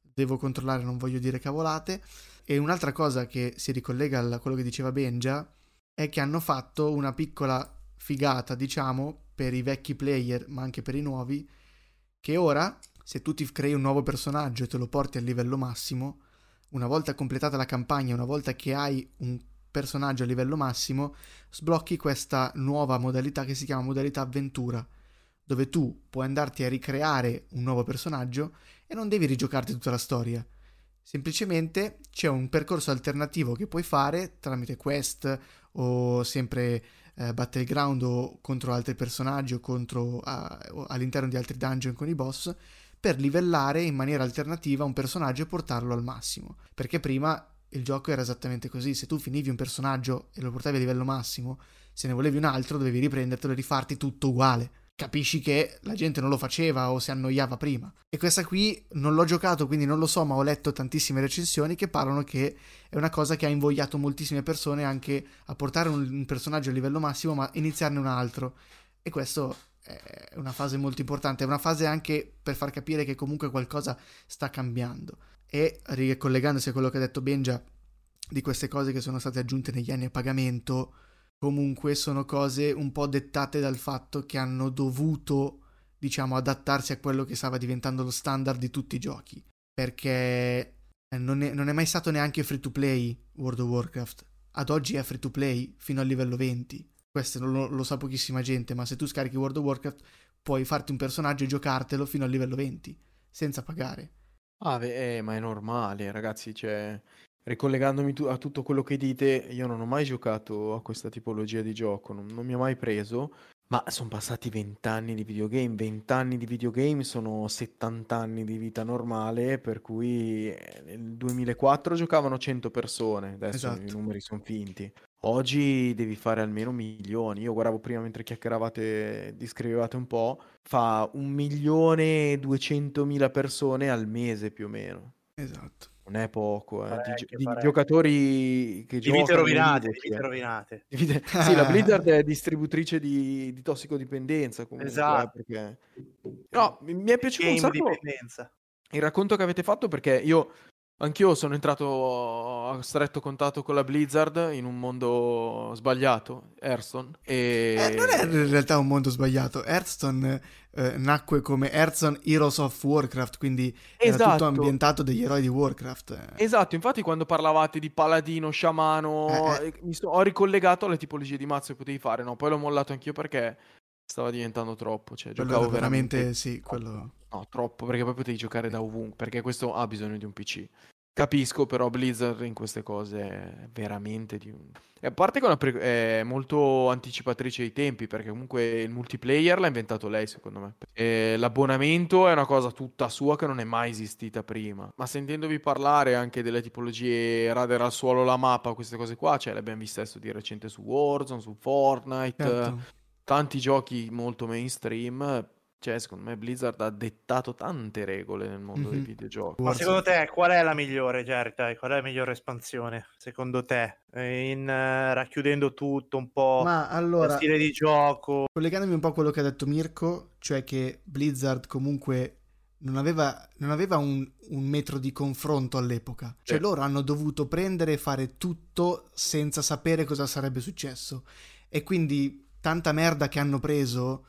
Devo controllare, non voglio dire cavolate. E un'altra cosa che si ricollega a quello che diceva Benja è che hanno fatto una piccola figata, diciamo, per i vecchi player, ma anche per i nuovi, che ora, se tu ti crei un nuovo personaggio e te lo porti al livello massimo, una volta completata la campagna, una volta che hai un personaggio a livello massimo, sblocchi questa nuova modalità che si chiama modalità avventura, dove tu puoi andarti a ricreare un nuovo personaggio e non devi rigiocarti tutta la storia. Semplicemente c'è un percorso alternativo che puoi fare tramite quest o sempre eh, battleground o contro altri personaggi o contro, uh, all'interno di altri dungeon con i boss per livellare in maniera alternativa un personaggio e portarlo al massimo. Perché prima il gioco era esattamente così, se tu finivi un personaggio e lo portavi a livello massimo, se ne volevi un altro dovevi riprendertelo e rifarti tutto uguale. Capisci che la gente non lo faceva o si annoiava prima. E questa qui non l'ho giocato, quindi non lo so, ma ho letto tantissime recensioni che parlano che è una cosa che ha invogliato moltissime persone anche a portare un, personaggio a livello massimo, ma iniziarne un altro. E questo è una fase molto importante, è una fase anche per far capire che comunque qualcosa sta cambiando. E ricollegandosi a quello che ha detto Benja di queste cose che sono state aggiunte negli anni a pagamento, comunque sono cose un po' dettate dal fatto che hanno dovuto, diciamo, adattarsi a quello che stava diventando lo standard di tutti i giochi. Perché non è, non è mai stato neanche free to play World of Warcraft. Ad oggi è free to play fino al livello 20 questo lo, lo, sa pochissima gente, ma se tu scarichi World of Warcraft puoi farti un personaggio e giocartelo fino al livello 20 senza pagare. Ah, beh, eh, ma è normale, ragazzi, cioè ricollegandomi tu- a tutto quello che dite, io non ho mai giocato a questa tipologia di gioco, non, non mi ha mai preso, ma sono passati 20 anni di videogame, 20 anni di videogame sono 70 anni di vita normale, per cui eh, nel 2004 giocavano 100 persone, adesso esatto. i numeri sono finti. Oggi devi fare almeno milioni. Io guardavo prima mentre chiacchieravate, descrivevate un po', fa un milione e duecentomila persone al mese più o meno. Esatto. Non è poco, eh. Parecchio, di, di giocatori che di vite rovinate, di vite eh. rovinate. sì, la Blizzard è distributrice di, di tossicodipendenza comunque. Eh, esatto. Eh, perché... No, mi è piaciuto Game un sacco il racconto che avete fatto perché io Anch'io sono entrato a stretto contatto con la Blizzard in un mondo sbagliato, Hearthstone. E... Eh, non è in realtà un mondo sbagliato. Hearthstone eh, nacque come Hearthstone Heroes of Warcraft, quindi esatto. era tutto ambientato degli eroi di Warcraft. Esatto, infatti quando parlavate di paladino, sciamano, eh, eh. mi so, ho ricollegato alle tipologie di mazzo che potevi fare, no? Poi l'ho mollato anch'io perché stava diventando troppo, cioè quello giocavo veramente, veramente sì, quello... No, troppo, perché poi potevi giocare da ovunque, perché questo ha bisogno di un PC. Capisco, però Blizzard in queste cose è veramente di un... A parte che è, molto anticipatrice ai tempi, perché comunque il multiplayer l'ha inventato lei, secondo me. E l'abbonamento è una cosa tutta sua che non è mai esistita prima. Ma sentendovi parlare anche delle tipologie radere al suolo la mappa, queste cose qua, cioè l'abbiamo vista adesso di recente su Warzone, su Fortnite, certo. Tanti giochi molto mainstream cioè, secondo me Blizzard ha dettato tante regole nel mondo mm-hmm. dei videogiochi. Ma secondo te qual è la migliore, Jerry? Qual è la migliore espansione? Secondo te? In, uh, racchiudendo tutto un po' Ma allora, stile di gioco. Collegandomi un po' a quello che ha detto Mirko, cioè che Blizzard comunque non aveva, non aveva un, un, metro di confronto all'epoca. Cioè sì. loro hanno dovuto prendere e fare tutto senza sapere cosa sarebbe successo. E quindi tanta merda che hanno preso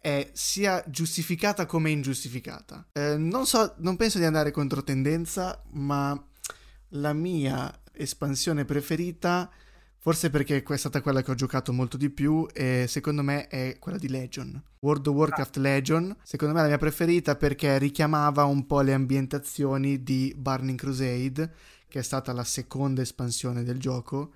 è sia giustificata come ingiustificata. Eh, non so, non penso di andare contro tendenza, ma la mia espansione preferita, forse perché è stata quella che ho giocato molto di più, e secondo me è quella di Legion. World of Warcraft Legion, secondo me è la mia preferita perché richiamava un po' le ambientazioni di Burning Crusade, che è stata la seconda espansione del gioco.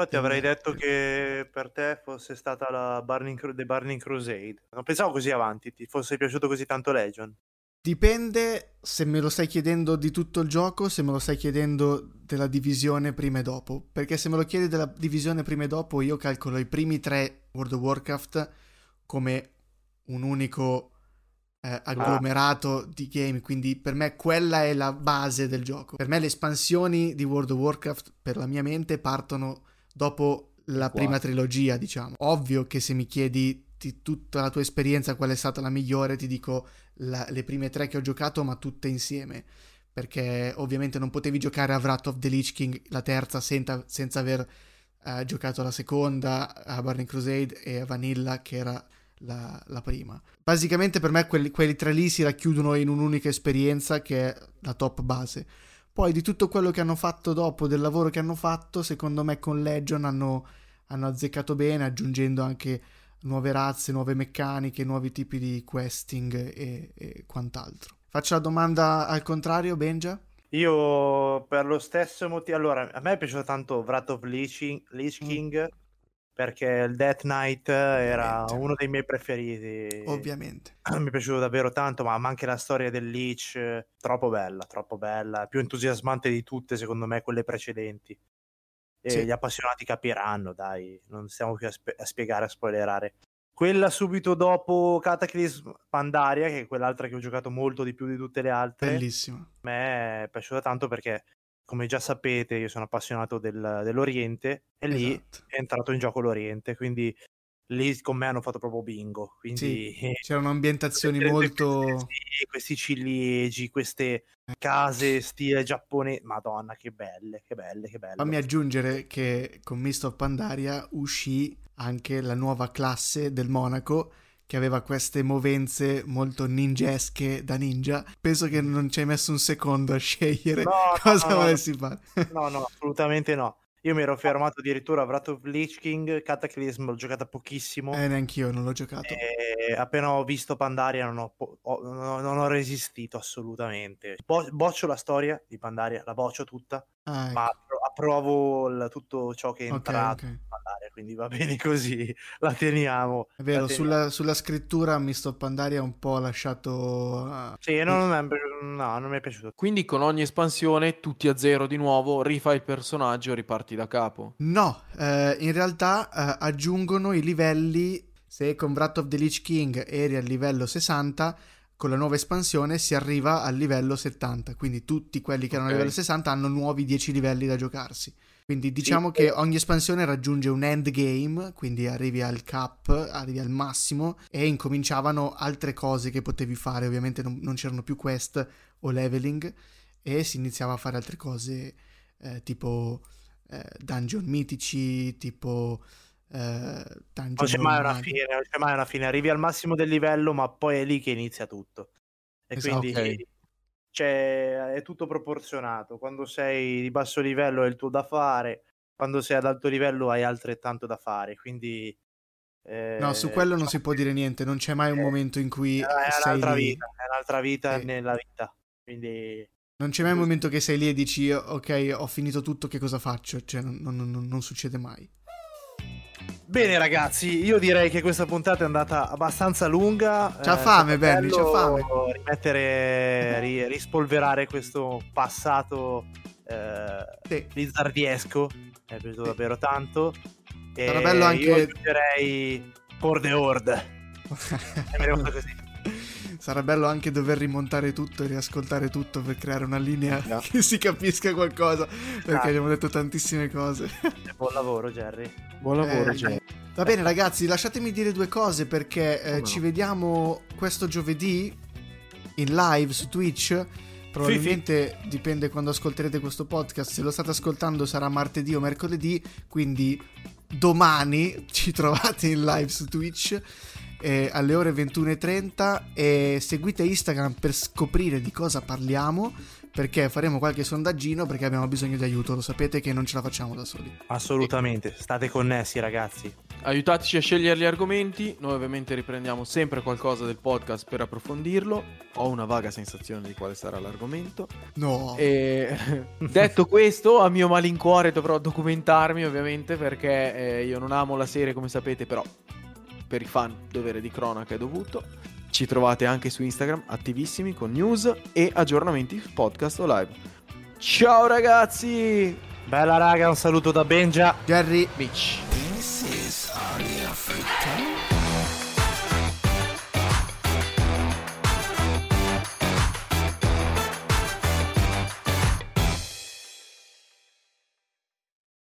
Infatti avrei detto che per te fosse stata la Burning, The Burning Crusade. Non pensavo così avanti, ti fosse piaciuto così tanto Legion. Dipende se me lo stai chiedendo di tutto il gioco, se me lo stai chiedendo della divisione prima e dopo. Perché se me lo chiedi della divisione prima e dopo, io calcolo i primi tre World of Warcraft come un unico eh, agglomerato ah. di game. Quindi per me quella è la base del gioco. Per me le espansioni di World of Warcraft, per la mia mente, partono dopo la prima trilogia, diciamo. Ovvio che se mi chiedi di tutta la tua esperienza qual è stata la migliore, ti dico la, le prime tre che ho giocato, ma tutte insieme. Perché ovviamente non potevi giocare a Wrath of the Lich King, la terza, senza, senza aver uh, giocato la seconda, a Burning Crusade e a Vanilla, che era la, la prima. Basicamente per me quelli, quelli tre lì si racchiudono in un'unica esperienza che è la top base. Poi di tutto quello che hanno fatto dopo, del lavoro che hanno fatto, secondo me con Legion hanno, hanno azzeccato bene, aggiungendo anche nuove razze, nuove meccaniche, nuovi tipi di questing e, e quant'altro. Faccio la domanda al contrario, Benja? Io per lo stesso motivo, allora a me è piaciuto tanto Wrath of Lich, Lich mm. King mm. Perché il Death Knight era uno dei miei preferiti. Ovviamente. Mi è piaciuto davvero tanto, ma anche la storia del Lich, troppo bella, troppo bella, più entusiasmante di tutte secondo me quelle precedenti. E sì. gli appassionati capiranno, dai, non stiamo più a, sp- a spiegare, a spoilerare. Quella subito dopo Cataclysm Pandaria, che è quell'altra che ho giocato molto di più di tutte le altre. Bellissima. A me è piaciuta tanto perché, come già sapete, io sono appassionato del, dell'Oriente e lì esatto. è entrato in gioco l'Oriente, quindi lì con me hanno fatto proprio bingo. Quindi sì, c'erano ambientazioni molto. Questi, questi ciliegi, queste case stile giapponese. Madonna, che belle, che belle, che belle. Fammi aggiungere che con Mist of Pandaria uscì anche la nuova classe del Monaco che aveva queste movenze molto ninjesche da ninja. Penso che non ci hai messo un secondo a scegliere no, cosa no, volessi no. fare. no, no, assolutamente no. Io mi ero fermato addirittura a Wrath of Lich King, Cataclysm l'ho giocata pochissimo. Eh, neanch'io non l'ho giocato. Appena ho visto Pandaria non ho, ho, non ho resistito assolutamente. Bo- boccio la storia di Pandaria, la boccio tutta, ah, ecco. ma approvo il, tutto ciò che è entrato okay, okay. Pandaria, quindi va bene così, la teniamo. È vero, teniamo. Sulla, sulla, scrittura Misto Pandaria un po' lasciato... Uh... Sì, non, non, è, no, non mi è piaciuto. Quindi con ogni espansione tutti a zero di nuovo, rifai il personaggio e riparti da capo? No, eh, in realtà eh, aggiungono i livelli, se con Wrath of the Lich King eri al livello 60 con la nuova espansione si arriva al livello 70, quindi tutti quelli che erano okay. a livello 60 hanno nuovi 10 livelli da giocarsi. Quindi diciamo sì. che ogni espansione raggiunge un endgame, quindi arrivi al cap, arrivi al massimo e incominciavano altre cose che potevi fare, ovviamente non, non c'erano più quest o leveling e si iniziava a fare altre cose eh, tipo eh, dungeon mitici, tipo eh, non c'è mai una fine, non c'è mai una fine, arrivi al massimo del livello, ma poi è lì che inizia tutto. E esatto, quindi okay. cioè, è tutto proporzionato. Quando sei di basso livello è il tuo da fare, quando sei ad alto livello hai altrettanto da fare. Quindi eh, no, su quello non si può dire niente, non c'è mai un eh, momento in cui è sei un'altra lì. vita, è un'altra vita eh. nella vita. Quindi non c'è mai un momento che sei lì e dici ok, ho finito tutto, che cosa faccio? Cioè, non, non, non, non succede mai. Bene ragazzi, io direi che questa puntata è andata abbastanza lunga. C'ha eh, fame, Benny, c'ha fame. Rimettere, ri, rispolverare questo passato eh, sì. bizzardiesco. È piaciuto davvero tanto. Sarà bello anche... Io aggiungerei For the Horde. Sarà bello anche dover rimontare tutto e riascoltare tutto per creare una linea no. che si capisca qualcosa. Perché ah. abbiamo detto tantissime cose. Buon lavoro, Jerry. Buon lavoro, eh. Va bene, ragazzi, lasciatemi dire due cose perché eh, ci vediamo questo giovedì in live su Twitch. Probabilmente Fifi. dipende quando ascolterete questo podcast. Se lo state ascoltando sarà martedì o mercoledì. Quindi domani ci trovate in live su Twitch eh, alle ore 21.30 e seguite Instagram per scoprire di cosa parliamo perché faremo qualche sondaggino perché abbiamo bisogno di aiuto, lo sapete che non ce la facciamo da soli. Assolutamente, state connessi ragazzi. Aiutateci a scegliere gli argomenti, noi ovviamente riprendiamo sempre qualcosa del podcast per approfondirlo, ho una vaga sensazione di quale sarà l'argomento. No. E detto questo, a mio malincuore dovrò documentarmi ovviamente perché eh, io non amo la serie come sapete, però per i fan dovere di cronaca è dovuto. Ci trovate anche su Instagram attivissimi con news e aggiornamenti podcast o live. Ciao ragazzi! Bella raga, un saluto da Benja. Jerry. Mitch.